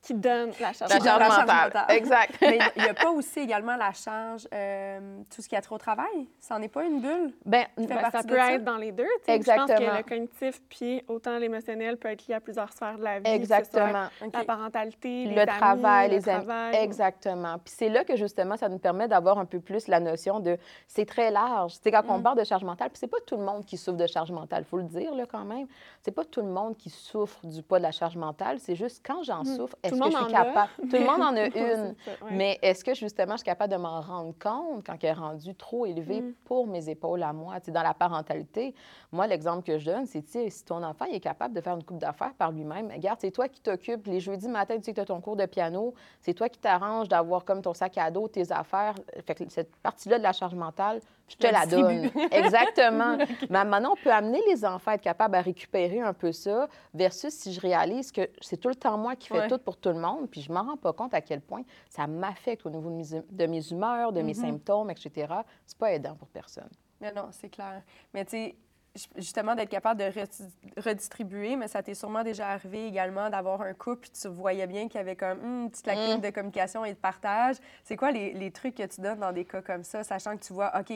Qui donne la charge Qui La donne la charge mentale. mentale. Exact. Mais il n'y a pas aussi également la charge, euh, tout ce qui a trop au travail? Ça n'en est pas une bulle? Ben, fait Ben, partie ça peut ça? être dans les deux. tu sais. Je pense Exactement. que le cognitif puis autant l'émotionnel peut être lié à plusieurs sphères de la vie. Exactement. OK. La parentalité, les le amis, travail, le les amis. travail. Exactement. Puis c'est là que justement, ça nous permet d'avoir un peu plus la notion de. C'est très large. C'est quand on Mm. parle de charge mentale, puis c'est pas tout le monde qui souffre de charge mentale, il faut le dire là, quand même. C'est pas tout le monde qui souffre du poids de la charge mentale. C'est juste quand j'en Mm. Souffre, Tout est-ce que je suis a, capable. Tout le monde en a une. ouais. Mais est-ce que justement, je suis capable de m'en rendre compte quand elle est rendue trop élevée Mm. pour mes épaules à moi? Dans la parentalité, moi, l'exemple que je donne, c'est si ton enfant il est capable de faire une coupe d'affaires par lui-même, regarde, c'est toi qui t'occupes les jeudis matin, tu sais que tu as ton cours de piano, c'est toi qui t'arranges d'avoir comme ton sac à dos, tes affaires. Fait que cette partie-là de la charge mentale, je te la donne. Exactement. Mais maintenant, on peut amener les enfants à être capables à récupérer un peu ça, versus si je réalise que c'est tout le temps moi qui fais Ouais. tout pour tout le monde, puis je m'en rends pas compte à quel point ça m'affecte au niveau de mes, de mes humeurs, de mes Mhm. symptômes, etc. C'est pas aidant pour personne. Mais non, c'est clair. Mais tu sais, justement, d'être capable de redi- redistribuer, mais ça t'est sûrement déjà arrivé également d'avoir un couple, puis tu voyais bien qu'il y avait comme hum, une petite lacune Mm. de communication et de partage. C'est quoi les, les trucs que tu donnes dans des cas comme ça, sachant que tu vois, OK,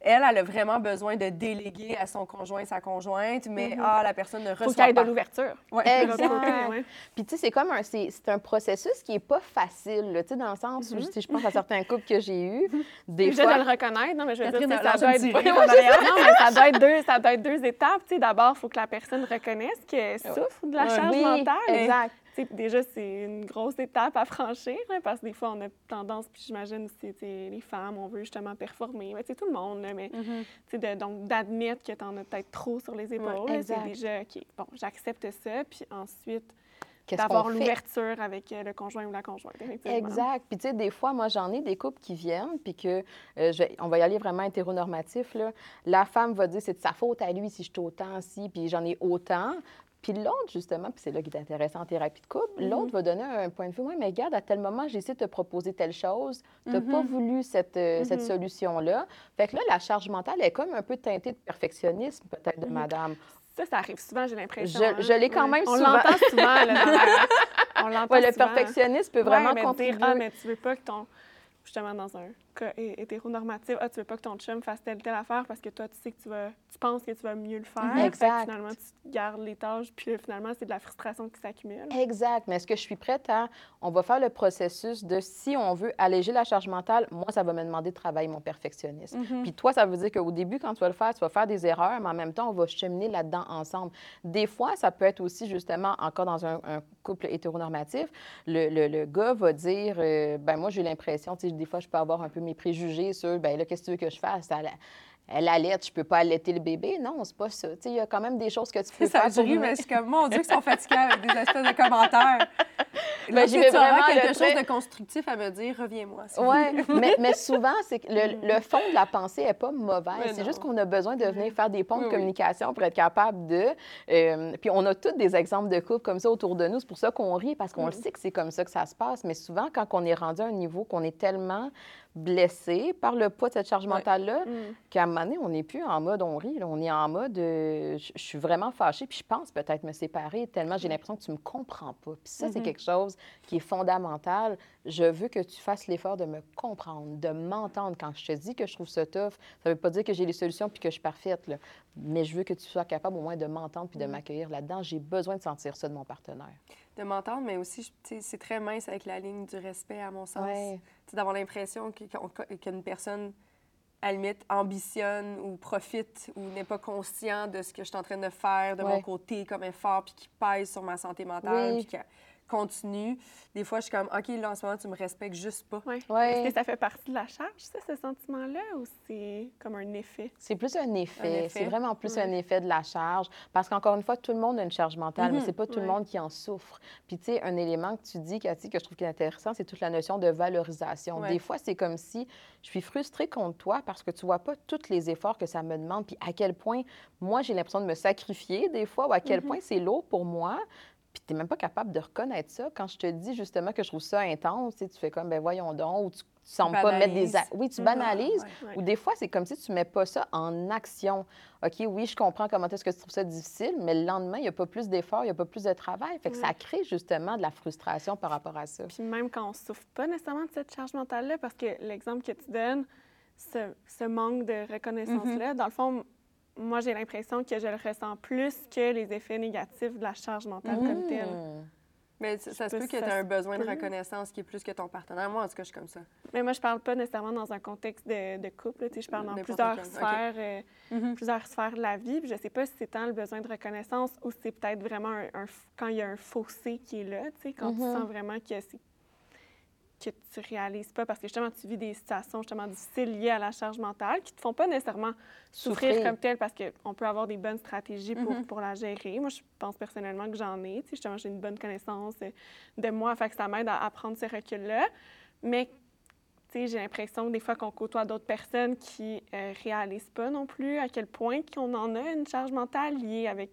elle, elle a vraiment besoin de déléguer à son conjoint, sa conjointe, mais Mhm. ah, la personne ne reçoit pas. de l'ouverture. Ouais. Exact. ouais. Puis, tu sais, c'est comme un, c'est, c'est un processus qui est pas facile, tu sais, dans le sens où, si je pense à certains couples que j'ai eus, des fois... de le reconnaître, non, mais je veux dire, ça doit être... non, mais ça doit être deux, ça doit être deux étapes. Tu sais, d'abord, il faut que la personne reconnaisse qu'elle souffre de la charge oui, mentale. exact. Déjà, c'est une grosse étape à franchir, parce que des fois, on a tendance, puis j'imagine aussi, les femmes, on veut justement performer. Sais, tout le monde, là, mais Mhm. de- donc d'admettre que tu en as peut-être trop sur les épaules, c'est déjà, OK, bon, j'accepte ça, puis ensuite, d'avoir l'ouverture avec euh, le conjoint ou la conjointe. Exact. Puis, tu sais, des fois, moi, j'en ai des couples qui viennent, puis que, euh, je on va y aller vraiment hétéronormatif, là. La femme va dire, c'est de sa faute à lui si je suis autant, si, puis j'en ai autant. Puis l'autre, justement, puis c'est là qui est intéressant en thérapie de couple, Mhm. l'autre va donner un point de vue. Oui, mais regarde, à tel moment, j'ai essayé de te proposer telle chose. Tu n'as pas Mhm. voulu cette, euh, cette Mhm. solution-là. Fait que là, la charge mentale est comme un peu teintée de perfectionnisme, peut-être, de Mhm. madame. Ça, ça arrive souvent, j'ai l'impression. Je- hein. je l'ai quand même On souvent. l'entend souvent, là, dans la- On l'entend Ouais, le souvent. perfectionnisme peut Ouais, vraiment mais contribuer. Dire, ah, mais tu veux pas que ton. Justement, dans un cas hé- hétéronormatif, ah, tu veux pas que ton chum fasse telle telle affaire parce que toi, tu sais que tu vas. Tu penses que tu vas mieux le faire. Mhm. Fait que Exact. finalement, tu gardes les tâches, puis finalement, c'est de la frustration qui s'accumule. Exact. Mais est-ce que je suis prête à. On va faire le processus de si on veut alléger la charge mentale, moi, ça va me demander de travailler mon perfectionnisme. Mhm. Puis toi, ça veut dire qu'au début, quand tu vas le faire, tu vas faire des erreurs, mais en même temps, on va cheminer là-dedans ensemble. Des fois, ça peut être aussi justement, encore dans un, un couple hétéronormatif, le, le- le gars va dire euh, ben moi, j'ai l'impression, tu sais, des fois, je peux avoir un peu mes préjugés sur ben là, qu'est-ce que tu veux que je fasse? Elle, elle allait, je peux pas allaiter le bébé. Non, c'est pas ça. Il y a quand même des choses que tu peux Ça, faire. ris, nous- mais suis comme, mon Dieu, qu'ils sont fatigués avec des espèces de commentaires. Ben, Là, tu auras vraiment quelque chose de constructif à me dire, reviens-moi. Oui, mais, mais souvent, c'est que le, le fond de la pensée n'est pas mauvais. C'est juste qu'on a besoin de venir faire des ponts de oui. communication pour être capable de. euh, puis on a tous des exemples de couples comme ça autour de nous. C'est pour ça qu'on rit, parce qu'on le Mm. sait que c'est comme ça que ça se passe. Mais souvent, quand on est rendu à un niveau qu'on est tellement blessé par le poids de cette charge mentale-là, Mm. qu'à un moment donné, on n'est plus en mode on rit. là. On est en mode euh, je suis vraiment fâchée, puis je pense peut-être me séparer tellement j'ai l'impression que tu me comprends pas. Puis ça, c'est Mhm. quelque chose qui est fondamental. Je veux que tu fasses l'effort de me comprendre, de m'entendre. Quand je te dis que je trouve ça tough, ça veut pas dire que j'ai les solutions puis que je suis parfaite, là. mais je veux que tu sois capable au moins de m'entendre puis de Mhm. m'accueillir là-dedans. J'ai besoin de sentir ça de mon partenaire. De m'entendre, mais aussi, c'est très mince avec la ligne du respect, à mon sens. Ouais. D'avoir l'impression qu'une personne, à la limite, ambitionne ou profite ou n'est pas conscient de ce que je suis en train de faire de mon côté comme effort, puis qui pèse sur ma santé mentale, Oui. puis qui continue. Des fois, je suis comme, OK, là, en ce moment, tu me respectes juste pas. Ouais. Ouais. Est-ce que ça fait partie de la charge, ça, ce sentiment-là, ou c'est comme un effet? C'est plus un effet. C'est vraiment plus Ouais. un effet de la charge. Parce qu'encore une fois, tout le monde a une charge mentale, mais Mhm. c'est pas tout le monde qui en souffre. Puis, tu sais, un élément que tu dis, Cathy, que je trouve qui est intéressant, c'est toute la notion de valorisation. Ouais. Des fois, c'est comme si je suis frustrée contre toi parce que tu vois pas tous les efforts que ça me demande, puis à quel point moi, j'ai l'impression de me sacrifier des fois, ou à quel Mhm. point c'est lourd pour moi. Puis tu n'es même pas capable de reconnaître ça. Quand je te dis justement que je trouve ça intense, tu fais comme, ben voyons donc, ou tu ne sembles pas mettre des... a- Oui, tu Mhm. banalises, Ouais. ou des fois, c'est comme si tu ne mets pas ça en action. OK, oui, je comprends comment est-ce que tu trouves ça difficile, mais le lendemain, il n'y a pas plus d'efforts, il n'y a pas plus de travail. Fait que ça crée justement de la frustration par rapport à ça. Puis même quand on souffre pas nécessairement de cette charge mentale-là, parce que l'exemple que tu donnes, ce, ce manque de reconnaissance-là, dans le fond, moi, j'ai l'impression que je le ressens plus que les effets négatifs de la charge mentale comme telle. Mmh. Mais ça, ça se peut que tu aies un besoin de reconnaissance qui est plus que ton partenaire. Moi, en tout cas, je suis comme ça. Mais moi, je parle pas nécessairement dans un contexte de, de couple. je parle dans plusieurs quel, sphères, euh, Mhm. plusieurs sphères de la vie. Puis je sais pas si c'est tant le besoin de reconnaissance ou si c'est peut-être vraiment un, un f- quand il y a un fossé qui est là, quand tu Mhm. sens vraiment que c'est que tu réalises pas parce que justement tu vis des situations justement difficiles liées à la charge mentale qui te font pas nécessairement souffrir, Souffrir. comme telle parce qu'on peut avoir des bonnes stratégies pour, Mhm. pour la gérer. Moi, je pense personnellement que j'en ai. Tu sais, justement, j'ai une bonne connaissance euh, de moi, fait que ça m'aide à, à prendre ce recul-là. Mais tu sais, j'ai l'impression des fois qu'on côtoie d'autres personnes qui euh, réalisent pas non plus à quel point qu'on en a une charge mentale liée avec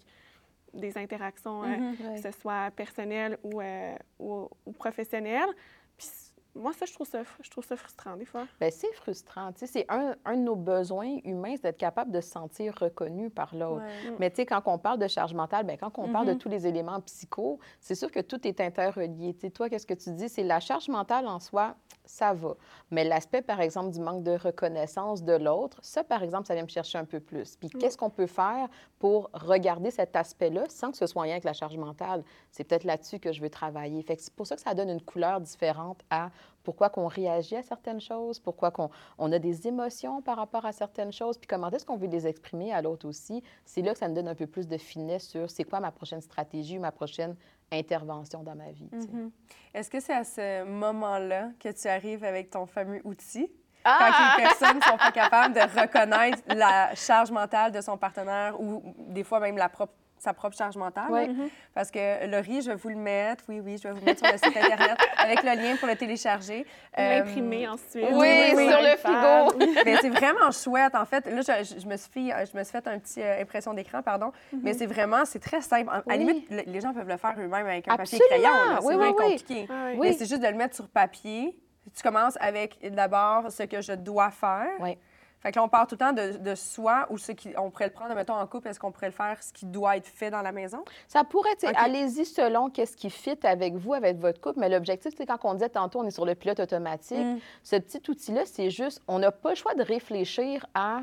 des interactions, euh, Mhm. Ouais. que ce soit personnelles ou, euh, ou, ou professionnelles. Puis moi, ça, je trouve ça, je trouve ça frustrant des fois. Ben, c'est frustrant. tu sais, C'est un, un de nos besoins humains, c'est d'être capable de se sentir reconnu par l'autre. Ouais. Mais tu sais, quand on parle de charge mentale, ben, quand on parle de Mhm. tous les éléments psycho, c'est sûr que tout est interrelié. Tu sais, toi, qu'est-ce que tu dis? C'est la charge mentale en soi, ça va. Mais l'aspect, par exemple, du manque de reconnaissance de l'autre, ça, par exemple, ça vient me chercher un peu plus. Puis qu'est-ce qu'on peut faire pour regarder cet aspect-là sans que ce soit en lien avec la charge mentale? C'est peut-être là-dessus que je veux travailler. Fait que c'est pour ça que ça donne une couleur différente à pourquoi qu'on réagit à certaines choses, pourquoi qu'on on a des émotions par rapport à certaines choses, puis comment est-ce qu'on veut les exprimer à l'autre aussi. C'est là que ça nous donne un peu plus de finesse sur c'est quoi ma prochaine stratégie, ma prochaine intervention dans ma vie. Mhm. Est-ce que c'est à ce moment-là que tu arrives avec ton fameux outil? Ah! Quand les personnes ne sont pas capables de reconnaître la charge mentale de son partenaire ou des fois même la propre, sa propre charge mentale. Ouais. là. Parce que Laurie, je vais vous le mettre, oui, oui, je vais vous le mettre sur le site Internet avec le lien pour le télécharger. Euh, L'imprimer ensuite. oui, sur le frigo. mais c'est vraiment chouette. En fait, là, je, me suis fait, je me suis fait un petit euh, impression d'écran, pardon. Mais c'est vraiment, c'est très simple. À la Oui. limite, le- les gens peuvent le faire eux-mêmes avec un Absolument. papier crayon. Oui, C'est oui, bien oui. compliqué. Ah oui. Mais Oui. c'est juste de le mettre sur papier. Tu commences avec d'abord ce que je dois faire. Oui. Fait que là, on part tout le temps de, de soi ou ce qui, on pourrait le prendre, mettons, en couple, est-ce qu'on pourrait le faire, ce qui doit être fait dans la maison? Ça pourrait, tu sais, OK. allez-y selon qu'est-ce qui fit avec vous, avec votre couple, mais l'objectif, c'est quand on disait tantôt, on est sur le pilote automatique, Mm. ce petit outil-là, c'est juste, on n'a pas le choix de réfléchir à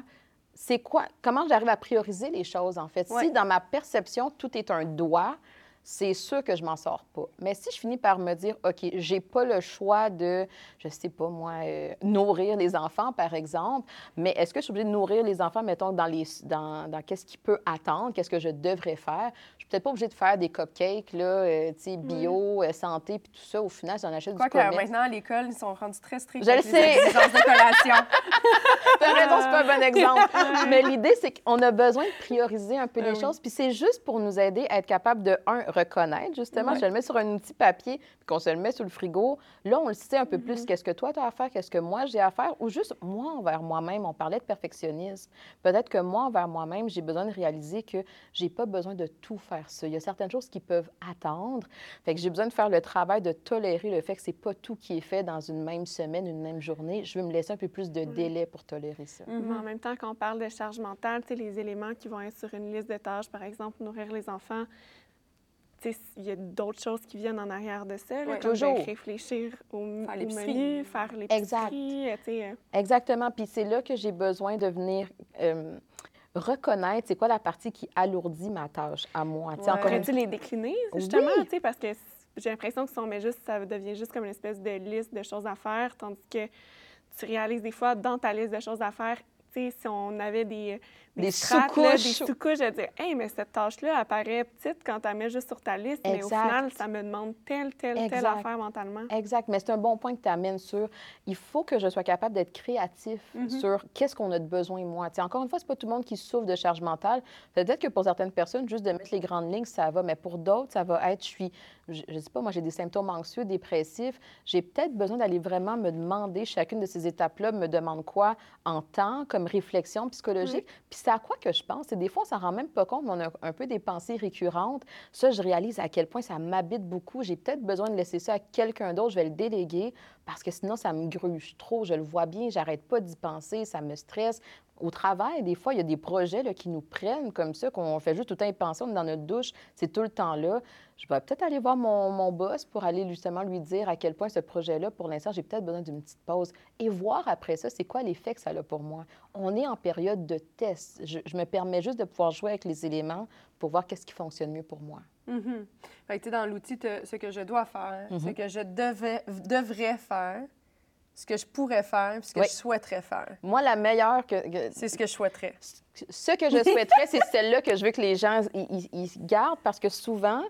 c'est quoi, comment j'arrive à prioriser les choses, en fait. Ouais. Si dans ma perception, tout est un doigt, c'est sûr que je m'en sors pas. Mais si je finis par me dire, OK, j'ai pas le choix de, je sais pas moi, euh, nourrir les enfants, par exemple, mais est-ce que je suis obligée de nourrir les enfants, mettons, dans, les, dans, dans qu'est-ce qui peut attendre, qu'est-ce que je devrais faire? Je suis peut-être pas obligée de faire des cupcakes, là, euh, tu sais, bio, euh, santé, puis tout ça. Au final, j'en achète Quoi du que commerce. maintenant, à l'école, ils sont rendus très stricts Je avec le les sais. exigences de collation. T'as raison, c'est pas un bon exemple. Mais l'idée, c'est qu'on a besoin de prioriser un peu Ah les oui. choses. Puis c'est juste pour nous aider à être capable de, un, reconnaître, justement. Ouais. Je le mets sur un outil papier, puis qu'on se le met sous le frigo. Là, on le sait un peu Mm-hmm. plus. Qu'est-ce que toi, tu as à faire? Qu'est-ce que moi, j'ai à faire? Ou juste moi envers moi-même. On parlait de perfectionnisme. Peut-être que moi, envers moi-même, j'ai besoin de réaliser que j'ai pas besoin de tout faire ça. Il y a certaines choses qui peuvent attendre. Fait que j'ai besoin de faire le travail de tolérer le fait que c'est pas tout qui est fait dans une même semaine, une même journée. Je veux me laisser un peu plus de délai pour tolérer ça. Mm-hmm. Mais en même temps, quand on parle de charge mentale, tu sais, les éléments qui vont être sur une liste de tâches, par exemple, nourrir les enfants, il y a d'autres choses qui viennent en arrière de ça, là, Toujours. réfléchir au, Faire au l'épicerie. menu, faire Exact. l'épicerie, euh, tu euh, Exactement. Puis c'est là que j'ai besoin de venir euh, reconnaître c'est quoi la partie qui alourdit ma tâche à moi. Tu Ouais. encore une Pourrais-tu les décliner, justement, Oui. tu parce que j'ai l'impression que si on met juste, ça devient juste comme une espèce de liste de choses à faire, tandis que tu réalises des fois dans ta liste de choses à faire, tu sais, si on avait des, Des strates, là, des sous-couches. sous-couches, je dire, hey, mais cette tâche-là apparaît petite quand tu la mets juste sur ta liste, mais au Exact. final, ça me demande telle, telle, telle Exact. affaire mentalement. Exact, mais c'est un bon point que tu amènes sur. Il faut que je sois capable d'être créatif Mm-hmm. sur qu'est-ce qu'on a de besoin moi. Encore une fois, c'est pas tout le monde qui souffre de charge mentale. Peut-être que pour certaines personnes, juste de mettre les grandes lignes, ça va, mais pour d'autres, ça va être, je suis, je, je sais pas, moi j'ai des symptômes anxieux, dépressifs. J'ai peut-être besoin d'aller vraiment me demander chacune de ces étapes-là me demande quoi en temps comme réflexion psychologique. Puis c'est à quoi que je pense? Et des fois, on s'en rend même pas compte, mais on a un peu des pensées récurrentes. Ça, je réalise à quel point ça m'habite beaucoup. J'ai peut-être besoin de laisser ça à quelqu'un d'autre. Je vais le déléguer parce que sinon, ça me gruge trop. Je le vois bien, j'arrête pas d'y penser, ça me stresse. Au travail, des fois, il y a des projets là, qui nous prennent comme ça, qu'on fait juste tout le temps y penser. On est dans notre douche, c'est tout le temps là. Je vais peut-être aller voir mon, mon boss pour aller justement lui dire à quel point ce projet-là, pour l'instant, j'ai peut-être besoin d'une petite pause et voir après ça, c'est quoi l'effet que ça a pour moi? On est en période de test. Je, je me permets juste de pouvoir jouer avec les éléments pour voir qu'est-ce qui fonctionne mieux pour moi. Fait que tu es dans l'outil, ce que je dois faire, ce Mhm. que je devais, devrais faire, ce que je pourrais faire, puis ce que Oui. je souhaiterais faire. Moi, la meilleure que, C'est ce que je souhaiterais. ce que je souhaiterais, c'est celle-là que je veux que les gens ils, gardent parce que souvent,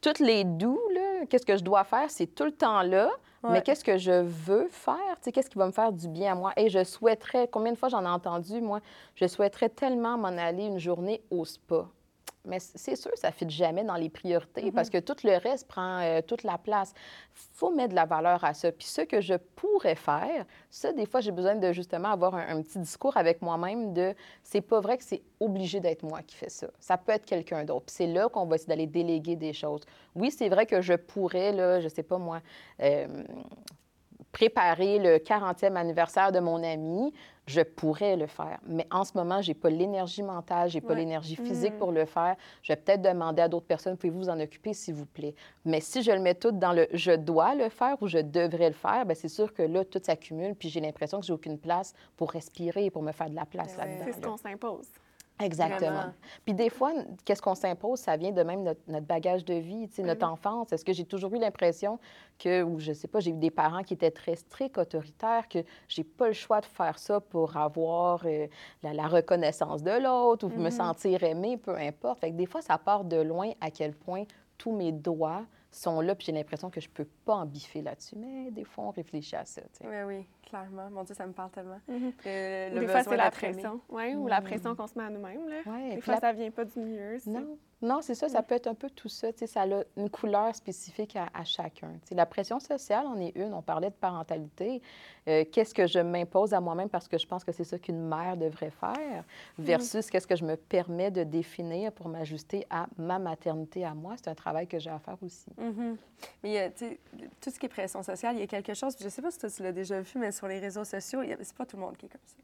toutes les doux, qu'est-ce que je dois faire, c'est tout le temps là. Ouais. Mais qu'est-ce que je veux faire? Qu'est-ce qui va me faire du bien à moi? Et je souhaiterais, combien de fois j'en ai entendu, moi, je souhaiterais tellement m'en aller une journée au spa. Mais c'est sûr, ça ne fit jamais dans les priorités parce que tout le reste prend euh, toute la place. faut mettre de la valeur à ça. Puis ce que je pourrais faire, ça, des fois, j'ai besoin de justement avoir un, un petit discours avec moi-même de c'est pas vrai que c'est obligé d'être moi qui fais ça. Ça peut être quelqu'un d'autre. Puis c'est là qu'on va essayer d'aller déléguer des choses. Oui, c'est vrai que je pourrais, là, je sais pas moi, euh, préparer le 40e anniversaire de mon ami, je pourrais le faire. Mais en ce moment, j'ai pas l'énergie mentale, j'ai pas Ouais. l'énergie physique Mm. pour le faire. Je vais peut-être demander à d'autres personnes, pouvez-vous vous en occuper, s'il vous plaît? Mais si je le mets tout dans le je dois le faire ou je devrais le faire, bien, c'est sûr que là, tout s'accumule, puis j'ai l'impression que j'ai aucune place pour respirer et pour me faire de la place là-dedans. C'est ce là. qu'on s'impose. Exactement. Vraiment. Puis des fois, qu'est-ce qu'on s'impose, ça vient de même notre, notre bagage de vie, notre enfance. Est-ce que j'ai toujours eu l'impression que, ou je sais pas, j'ai eu des parents qui étaient très stricts, autoritaires, que j'ai pas le choix de faire ça pour avoir euh, la, la reconnaissance de l'autre ou me sentir aimée, peu importe. Fait que des fois, ça part de loin à quel point tous mes droits sont là, puis j'ai l'impression que je peux pas en biffer là-dessus. Mais des fois, on réfléchit à ça, tu sais. Oui, oui, clairement. Mon Dieu, ça me parle tellement. Mhm. Euh, le des fois, c'est la pression. Ouais, Ou la pression qu'on se met à nous-mêmes. là. Ouais, Des fois, la- ça vient pas du mieux. c'est- Non, non, c'est ça, ça peut être un peu tout ça. tu sais, Ça a une couleur spécifique à, à chacun. Tu sais, La pression sociale en est une. On parlait de parentalité. Euh, qu'est-ce que je m'impose à moi-même parce que je pense que c'est ça qu'une mère devrait faire versus qu'est-ce que je me permets de définir pour m'ajuster à ma maternité à moi? C'est un travail que j'ai à faire aussi. Mais a, tu sais, tout ce qui est pression sociale, il y a quelque chose, je sais pas si toi, tu l'as déjà vu, mais sur les réseaux sociaux, c'est pas tout le monde qui est comme ça.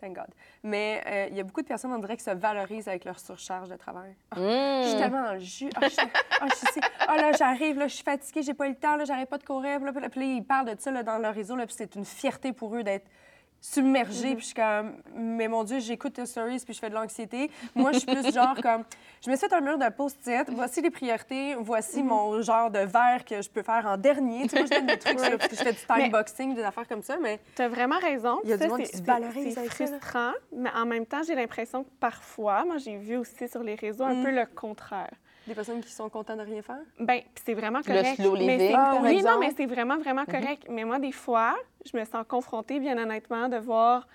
Thank God. Mais euh, il y a beaucoup de personnes, on dirait, qui se valorisent avec leur surcharge de travail. Ah, Je suis tellement dans le jus. Ah, je, ah, là, j'arrive, là, je suis fatiguée, j'ai pas eu le temps, là, j'arrête pas de courir. Là, puis là, puis là, ils parlent de ça là, dans leur réseau, là, puis c'est une fierté pour eux d'être submergés. Puis je suis comme, mais mon Dieu, j'écoute tes stories, puis je fais de l'anxiété. Moi, je suis plus genre comme, je me suis fait un mur de post-it, voici les priorités, voici mon genre de verre que je peux faire en dernier. Tu sais, moi, je donne des trucs sur, je fais du Mais- time boxing, des affaires comme ça, mais Tu as vraiment raison. Il y a du Ça, monde c'est- qui se valorise C'est frustrant, mais en même temps, j'ai l'impression que parfois, moi, j'ai vu aussi sur les réseaux un Mm. peu le contraire. Des personnes qui sont contentes de rien faire? Ben, puis c'est vraiment Le correct. slow mais living, par oui, exemple. non, mais c'est vraiment, vraiment correct. Mais moi, des fois, je me sens confrontée, bien honnêtement, de voir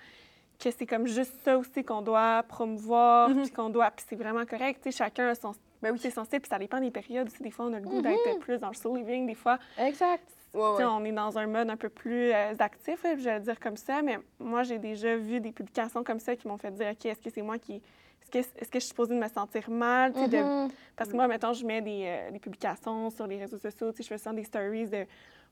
que c'est comme juste ça aussi qu'on doit promouvoir, Mhm. puis qu'on doit... Puis c'est vraiment correct, tu sais, chacun a son... Ben oui. C'est son style, puis ça dépend des périodes aussi. Des fois, on a le goût d'être plus dans le slow living. Des fois, Exact. Ouais, ouais. on est dans un mode un peu plus euh, actif, là, je vais le dire comme ça, mais moi, j'ai déjà vu des publications comme ça qui m'ont fait dire, OK, est-ce que c'est moi qui... Est-ce que, est-ce que je suis supposée de me sentir mal? de- Mhm. Parce que moi, mettons, je mets des, euh, des publications sur les réseaux sociaux, je fais souvent des stories de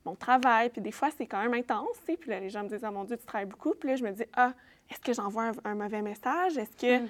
mon travail, puis des fois, c'est quand même intense, puis là, les gens me disent, ah mon Dieu, tu travailles beaucoup, puis là, je me dis, ah, est-ce que j'envoie un, un mauvais message? Est-ce que, Mm.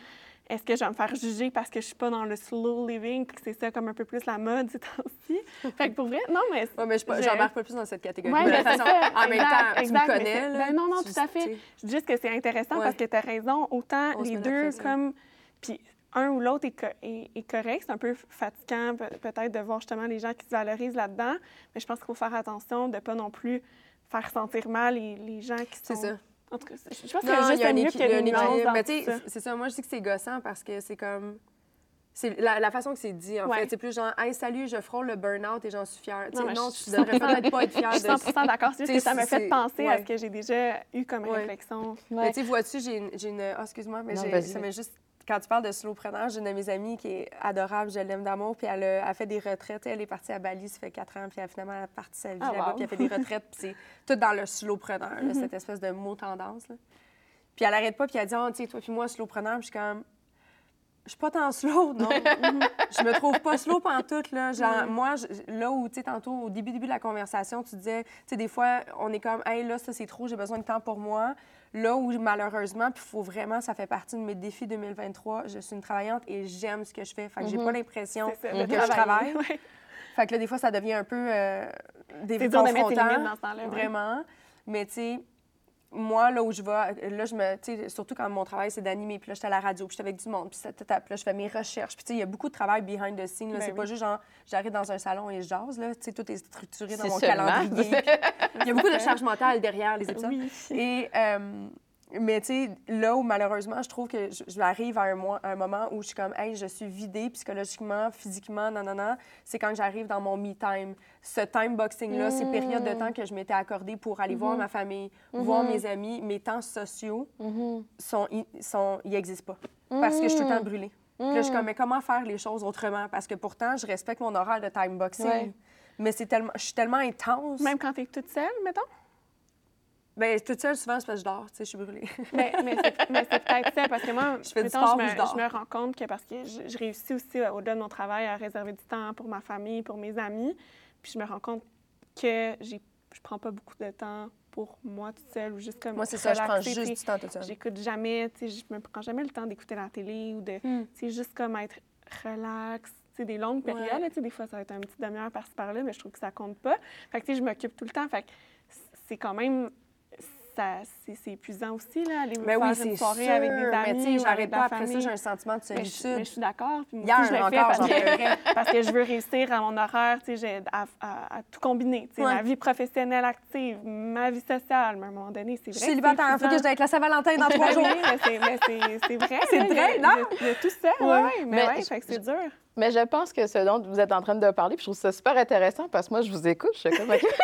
Est-ce que je vais me faire juger parce que je suis pas dans le slow living, puis que c'est ça comme un peu plus la mode ces temps-ci? fait que pour vrai, non, mais... Ouais, mais je je- j'embarque pas plus dans cette catégorie. Ouais, de mais toute c'est façon, ça. en même Exact, temps, tu exact, me mais connais. c'est- là, ben non, non, tu- tout à fait. tu. Je dis juste que c'est intéressant Ouais. parce que tu as raison. Autant On les deux, comme. Puis un ou l'autre est, co- est- est correct. C'est un peu fatigant pe- peut-être de voir justement les gens qui se valorisent là-dedans. Mais je pense qu'il faut faire attention de ne pas non plus faire sentir mal les, les gens qui sont. Ça. En tout cas, je pense que juste un mieux ça. c'est ça. Moi, je dis que c'est gossant parce que c'est comme. C'est la, la façon que c'est dit, en Ouais. fait. C'est plus genre, hey, salut, je frôle le burn-out et j'en suis fière. Tu sais, Non, non, je tu devrais 100% peut-être pas être fière Je suis de 100 d'accord. C'est juste Tu que sais, ça m'a fait penser à ouais. ce que j'ai déjà eu comme Ouais. réflexion. Mais tu sais, vois-tu, j'ai une. Ah, excuse-moi, mais Non, ça m'a juste. Quand tu parles de slowpreneur, j'ai une de mes amies qui est adorable, je l'aime d'amour, puis elle a, elle fait des retraites. Elle est partie à Bali, ça fait quatre ans, puis elle, finalement, elle sa vie Ah, là-bas, wow. puis elle fait des retraites, puis c'est tout dans le slowpreneur, là, cette espèce de mot tendance. là. Puis elle arrête pas, puis elle dit, oh, tu sais, toi, puis moi, slow preneur, puis je suis comme, je suis pas tant slow, non. je me trouve pas slow tout là. Genre, moi, je- là où, tu sais, tantôt, au début, début de la conversation, tu disais, tu sais, des fois, on est comme, hey, là, ça, c'est trop, j'ai besoin de temps pour moi. Là où, malheureusement, puis il faut vraiment, ça fait partie de mes défis 2023, je suis une travaillante et j'aime ce que je fais. Fait que j'ai pas l'impression C'est ça, que je travaille. Ouais. Fait que là, des fois, ça devient un peu euh, des confrontant, dans ce temps-là, ouais. Vraiment. Mais tu sais, moi, là où je vais, là, je me, tu sais, surtout quand mon travail, c'est d'animer, puis là, j'étais à la radio, puis j'étais avec du monde, puis ta, puis là, je fais mes recherches. Puis tu sais, il y a beaucoup de travail behind the scenes, là. Ben c'est pas juste genre, j'arrive dans un salon et je jase, là. Tu sais, tout est structuré dans C'est mon seulement. calendrier. Il y a beaucoup de charge mentale derrière les épisodes. Oui. Et, euh, mais tu sais, là où malheureusement, je trouve que je, je arrive à un, mois- un moment où je suis comme, hey, je suis vidée psychologiquement, physiquement, non, non, non. C'est quand j'arrive dans mon me time. Ce time boxing-là, ces périodes de temps que je m'étais accordée pour aller voir ma famille, voir mes amis, mes temps sociaux, sont, ils sont, n'existent pas. Parce que je suis tout le temps brûlée. Puis là, je suis comme, mais comment faire les choses autrement? Parce que pourtant, je respecte mon horaire de time boxing. Ouais. Mais c'est tellement, je suis tellement intense. Même quand tu es toute seule, mettons? Ben, toute seule, souvent, c'est parce que je dors, tu sais, je suis brûlée. Mais, mais c'est mais c'est peut-être ça, parce que moi, Je fais du sport je, me, je dors. je me rends compte que parce que je, je réussis aussi, au-delà de mon travail, à réserver du temps pour ma famille, pour mes amis. Puis je me rends compte que j'ai- je prends pas beaucoup de temps pour moi toute seule ou juste comme Moi, c'est ça, je prends juste du temps toute seule. J'écoute jamais, tu sais, je me prends jamais le temps d'écouter la télé ou de, Hmm. tu sais, juste comme être relax. Tu sais, des longues périodes, Ouais. là, sais, des fois, ça va être un petit demi-heure par-ci par-là, mais je trouve que ça compte pas. Fait que, tu sais, je m'occupe tout le temps. Fait que c'est quand même, c'est épuisant aussi, là, aller Ben faire oui, une soirée sûr. avec des amis mais j'arrête pas après ça, famille. j'ai un sentiment de Mais je, solitude. mais je suis d'accord. Puis moi Hier, aussi, je le fais encore, parce que, parce que je veux réussir à mon horaire, tu sais, j'ai- à, à- à tout combiner. Tu sais, Ouais. Ma vie professionnelle active, ma vie sociale, mais à un moment donné, c'est vrai. Je suis célibataire, il faut que je aille avec la Saint-Valentin dans trois jours. mais c'est- mais c'est c'est vrai. C'est vrai, non? Il y a tout ça, oui, Ouais. ouais, mais, Mais ouais, je- fait que c'est dur. Mais je pense que ce dont vous êtes en train de parler, puis je trouve ça super intéressant parce que moi, je vous écoute, je suis comme... OK.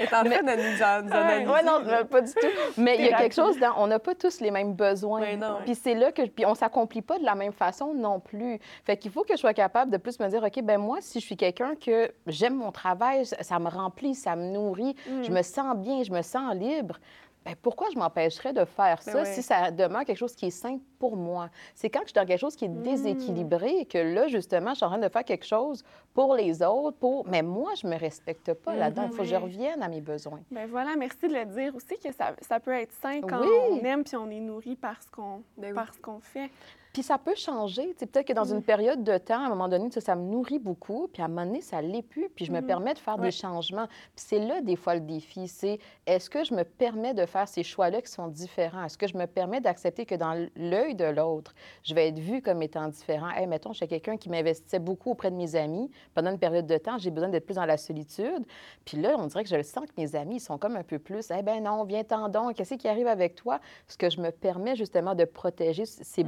Elle est en train de nous, en- nous Ouais, analyser. Ouais, non, pas du tout. Mais il y a quelque chose dans. On n'a pas tous les mêmes besoins. Mais non. Puis c'est là que. Puis on s'accomplit pas de la même façon non plus. Fait qu'il faut que je sois capable de plus me dire, OK, ben moi, si je suis quelqu'un que j'aime mon travail, ça ça me remplit, ça me nourrit, Mm. je me sens bien, je me sens libre. Ben pourquoi je m'empêcherais de faire Ben ça ouais. si ça demeure quelque chose qui est simple pour moi? C'est quand je suis dans quelque chose qui est Mm. déséquilibré que là, justement, je suis en train de faire quelque chose pour les autres, pour... mais moi, je me respecte pas là-dedans. Il faut que je revienne à mes besoins. Ben voilà, merci de le dire aussi que ça, ça peut être sain quand Oui. on aime puis on est nourri par ce qu'on Ben oui. par ce qu'on fait. Puis ça peut changer. Peut-être que dans une période de temps, à un moment donné, ça, me nourrit beaucoup, puis à un moment donné, ça l'est plus, puis je me permets de faire Ouais. des changements. Puis c'est là, des fois, le défi, c'est est-ce que je me permets de faire ces choix-là qui sont différents? Est-ce que je me permets d'accepter que dans l'œil de l'autre, je vais être vue comme étant différent? Hey, mettons, je suis quelqu'un qui m'investissait beaucoup auprès de mes amis. Pendant une période de temps, j'ai besoin d'être plus dans la solitude. Puis là, on dirait que je le sens que mes amis, ils sont comme un peu plus, eh ben non, viens t'en donc, qu'est-ce qui arrive avec toi? Ce que je me permets justement de protéger ces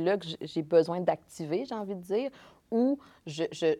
besoins-là que j'ai besoin d'activer, j'ai envie de dire, ou je, je,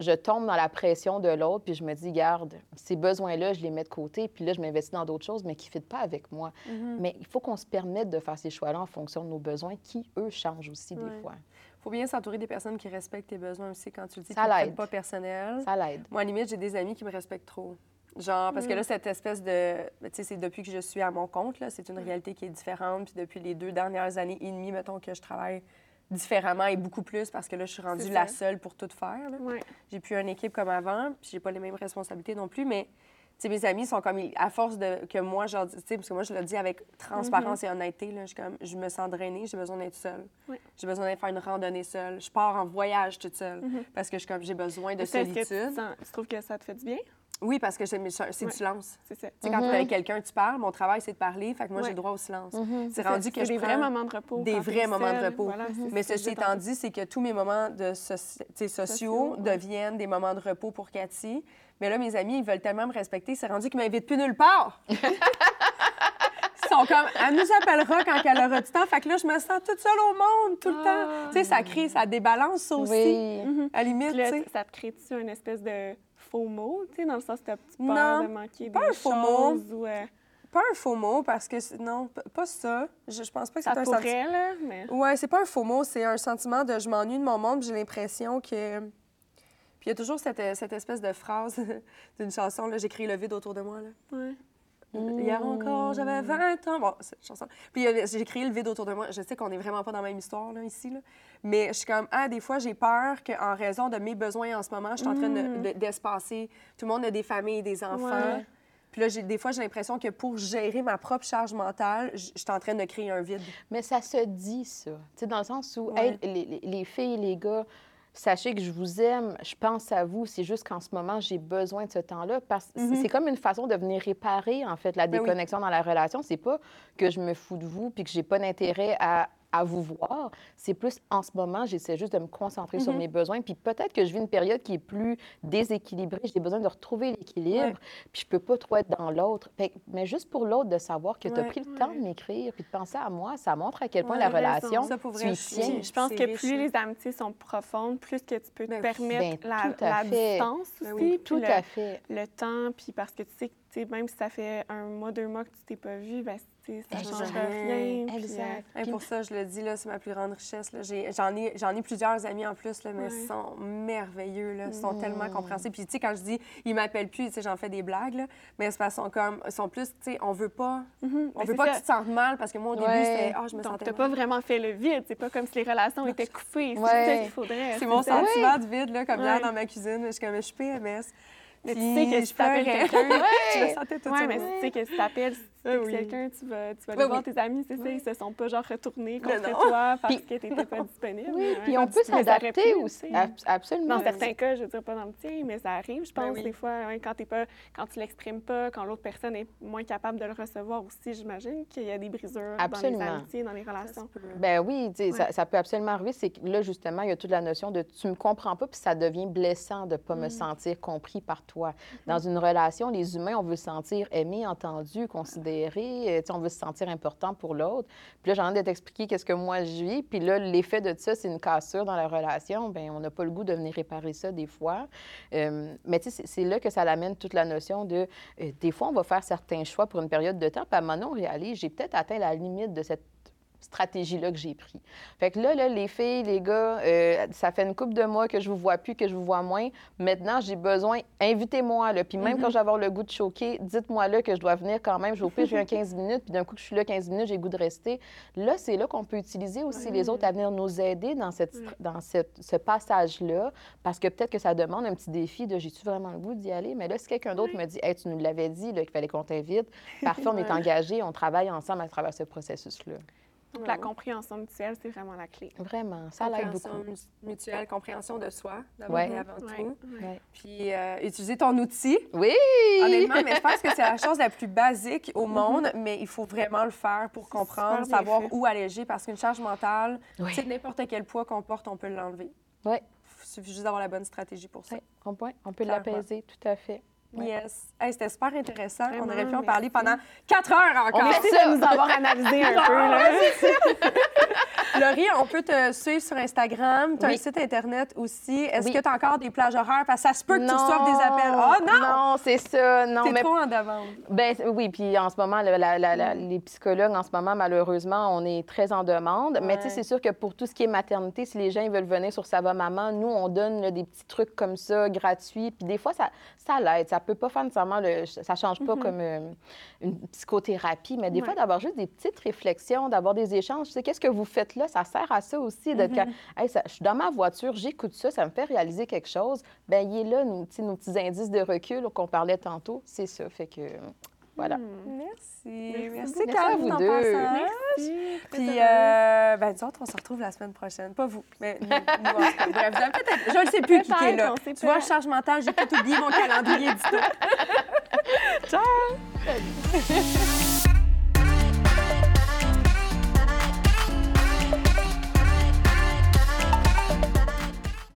je tombe dans la pression de l'autre, puis je me dis, garde, ces besoins-là, je les mets de côté, puis là, je m'investis dans d'autres choses, mais qui ne fitent pas avec moi. Mais il faut qu'on se permette de faire ces choix-là en fonction de nos besoins, qui, eux, changent aussi Ouais. des fois. faut bien s'entourer des personnes qui respectent tes besoins aussi quand tu le dis, Ça l'aide. pas personnel. Ça l'aide. Moi, à la limite, j'ai des amis qui me respectent trop. Genre, parce que là, cette espèce de. Tu sais, c'est depuis que je suis à mon compte, là, c'est une réalité qui est différente. Puis depuis les deux dernières années et demie, mettons que je travaille différemment et beaucoup plus parce que là, je suis rendue la seule pour tout faire. Ouais. J'ai plus une équipe comme avant, puis j'ai pas les mêmes responsabilités non plus, mais tu sais, mes amis sont comme, à force de que moi, genre, tu sais, parce que moi, je le dis avec transparence et honnêteté, là, je, comme, je me sens drainée, j'ai besoin d'être seule. Oui. J'ai besoin d'aller faire une randonnée seule. Je pars en voyage toute seule parce que je comme, j'ai besoin de Est-ce que tu, solitude. sens- tu trouves que ça te fait du bien? Oui, parce que c'est c'est du silence. C'est ça. Tu sais, quand tu es avec quelqu'un, tu parles, mon travail, c'est de parler, fait que moi, j'ai le droit au silence. C'est ça, rendu que c'est je des prends vrais moments de repos. des vrais moments de repos. Voilà, c'est ce Mais que je ceci étant dit, c'est que tous mes moments de soci- sociaux, deviennent des moments de repos pour Cathy. Mais là, mes amis, ils veulent tellement me respecter, c'est rendu qu'ils m'invitent plus nulle part. Ils sont comme, elle nous appellera quand elle aura du temps. Fait que là, je me sens toute seule au monde, tout le Ah. temps. Tu sais, ça crée, ça débalance ça aussi. Oui. À la limite, là, ça te crée-tu une espèce de mot, tu sais, dans le sens que t'as peur Non, de manquer pas des un faux mot. choses ou... euh, Pas un faux mot, parce que, c'est- non, pas ça. Je, je pense pas que c'est un sentiment. là, mais... Ouais, c'est pas un faux mot, c'est un sentiment de je m'ennuie de mon monde, j'ai l'impression que. Puis il y a toujours cette, cette espèce de phrase d'une chanson, là, j'écris le vide autour de moi. Là. Ouais. Hier encore, j'avais 20 ans. Bon, c'est une chanson. Puis j'ai créé le vide autour de moi. Je sais qu'on n'est vraiment pas dans la même histoire, là, ici. Là. Mais je suis comme, ah, des fois, j'ai peur qu'en raison de mes besoins en ce moment, je suis en train de- de- d'espacer. Tout le monde a des familles, des enfants. Ouais. Puis là, des fois, j'ai l'impression que pour gérer ma propre charge mentale, je suis en train de créer un vide. Mais ça se dit, ça. Tu sais, dans le sens où, Ouais. hey, les- les filles, les gars, sachez que je vous aime, je pense à vous. C'est juste qu'en ce moment, j'ai besoin de ce temps-là. Parce que c'est- c'est comme une façon de venir réparer, en fait, la Mhm. Ben oui. déconnexion dans la relation. C'est pas que je me fous de vous puis que j'ai pas d'intérêt à à vous voir, c'est plus en ce moment, j'essaie juste de me concentrer sur Mhm. mes besoins. Puis peut-être que je vis une période qui est plus déséquilibrée. J'ai besoin de retrouver l'équilibre. Ouais. Puis je peux pas trop être dans l'autre. Mais juste pour l'autre, de savoir que tu as Ouais. pris le temps de m'écrire puis de penser à moi, ça montre à quel point Ouais, la relation, Ça, tu y je- tiens. Je pense que riche, plus les amitiés sont profondes, plus que tu peux te Ben, permettre ben, la, la distance Ben aussi, oui, puis Tout le, à fait. le temps, puis parce que tu sais que tu sais, même si ça fait un mois, deux mois que tu t'es pas vu, ben, ça ne changera rien. puis, euh. Hey, pour ça, je le dis, là, c'est ma plus grande richesse. là. J'en ai, j'en ai plusieurs amis en plus, là, mais Ouais. ils sont merveilleux. Là. Ils sont tellement Mm. compréhensifs. Puis, tu sais, quand je dis ils m'appellent plus, j'en fais des blagues, là, mais c'est sont comme, ils sont plus, tu sais, on veut pas, mhm, on ben, veut c'est pas ça. que tu te sentes mal parce que moi, au début, Ouais. c'était, ah, je me Donc, sentais mal. pas vraiment fait le vide. C'est pas comme si les relations étaient coupées. C'est Ouais. ça qu'il faudrait. C'est mon sentiment de vide, là, comme Ouais. dans ma cuisine. Je suis comme, je suis PMS. Mais tu sais que je si t'appelles pleurais. quelqu'un, je me sentais toute Oui, seule. mais tu sais que si t'appelles si Ah oui. quelqu'un, tu vas, tu vas Ben aller voir oui. tes amis, c'est ça, ils se sont pas genre retournés contre non. toi parce Puis- que t'étais pas disponible. Oui, Ouais, puis on peut tu- s'adapter aussi. tu Absolument. Dans certains cas, je veux dire pas dans le tien, mais ça arrive, je pense, oui. des fois, ouais, quand, t'es pas, quand tu l'exprimes pas, quand l'autre personne est moins capable de le recevoir aussi, j'imagine qu'il y a des brisures Absolument. dans les amitiés, dans les relations. Ben oui, tu ça, peut absolument arriver. C'est que là, justement, il y a toute la notion de tu me comprends pas, puis ça devient blessant de ne pas me sentir compris par toi. Dans une relation, les humains, on veut se sentir aimé, entendu, considéré, euh, on veut se sentir important pour l'autre. Puis là, j'ai envie de t'expliquer qu'est-ce que moi je vis. Puis là, l'effet de ça, c'est une cassure dans la relation. Ben on n'a pas le goût de venir réparer ça des fois. Euh, mais tu sais, c'est- là que ça l'amène toute la notion de, euh, des fois, on va faire certains choix pour une période de temps, puis à moment on réalise, j'ai peut-être atteint la limite de cette stratégie-là que j'ai pris. Fait que là, là, les filles, les gars, euh, ça fait une couple de mois que je vous vois plus, que je vous vois moins. Maintenant, j'ai besoin, invitez-moi, là. Puis même quand je vais avoir le goût de choquer, dites-moi là que je dois venir quand même. Je vais au pire, j'ai un 15 minutes, puis d'un coup que je suis là 15 minutes, j'ai goût de rester. Là, c'est là qu'on peut utiliser aussi les autres à venir nous aider dans, cette, Ouais. dans cette- ce passage-là, parce que peut-être que ça demande un petit défi de j'ai-tu vraiment le goût d'y aller? Mais là, si quelqu'un d'autre me dit, hey, tu nous l'avais dit, qu'il fallait qu'on t'invite, parfait, on est engagé, on travaille ensemble à travers ce processus-là. Donc, la compréhension mutuelle, c'est vraiment la clé. Vraiment, ça l'aide beaucoup. Compréhension mutuelle, compréhension de soi, d'abord Ouais. et avant Ouais, tout. ouais. Puis euh, utiliser ton outil. Oui! Honnêtement, mais je pense que c'est la chose la plus basique au monde, mais il faut vraiment le faire pour comprendre, savoir fait. où alléger, parce qu'une charge mentale, Oui. sais, n'importe quel poids qu'on porte, on peut l'enlever. Oui, Il suffit juste d'avoir la bonne stratégie pour ça. ouais, on peut, on peut Clairement. l'apaiser, tout à fait. Yes. Hey, C'était super intéressant. on aurait pu en merci. parler pendant quatre heures encore. On Merci de nous avoir analysé un peu. Là. Laurie, on peut te suivre sur Instagram. Tu as Oui. un site Internet aussi. Est-ce Oui. que tu as encore des plages horaires? Parce que ça se peut que tu reçoives des appels. Oh non! Non, c'est ça. Non, T'es mais trop en demande. Ben oui, puis en ce moment, le- la- la- Mm. la- les psychologues, en ce moment, malheureusement, on est très en demande. Mais tu sais, c'est sûr que pour tout ce qui est maternité, si les gens ils veulent venir sur Ça va maman, nous, on donne là, des petits trucs comme ça, gratuits. Puis des fois, ça, ça l'aide. Ça peut pas faire nécessairement, le, ça change pas comme euh, une psychothérapie, mais des fois, d'avoir juste des petites réflexions, d'avoir des échanges. Tu sais, qu'est-ce que vous faites là? Ça sert à ça aussi. d'être comme, Hey, ça- je suis dans ma voiture, j'écoute ça, ça me fait réaliser quelque chose. Ben il est là, nos, nos petits indices de recul qu'on parlait tantôt. C'est ça. Fait que, voilà. Merci. Merci, Merci à vous en. Merci. Puis, euh, ben, nous autres, on se retrouve la semaine prochaine. Pas vous, mais nous. nous, peut-être. Je ne sais plus qui est là. Peut-être, Tu vois, charge mentale, j'ai tout oublié mon calendrier du tout. Ciao!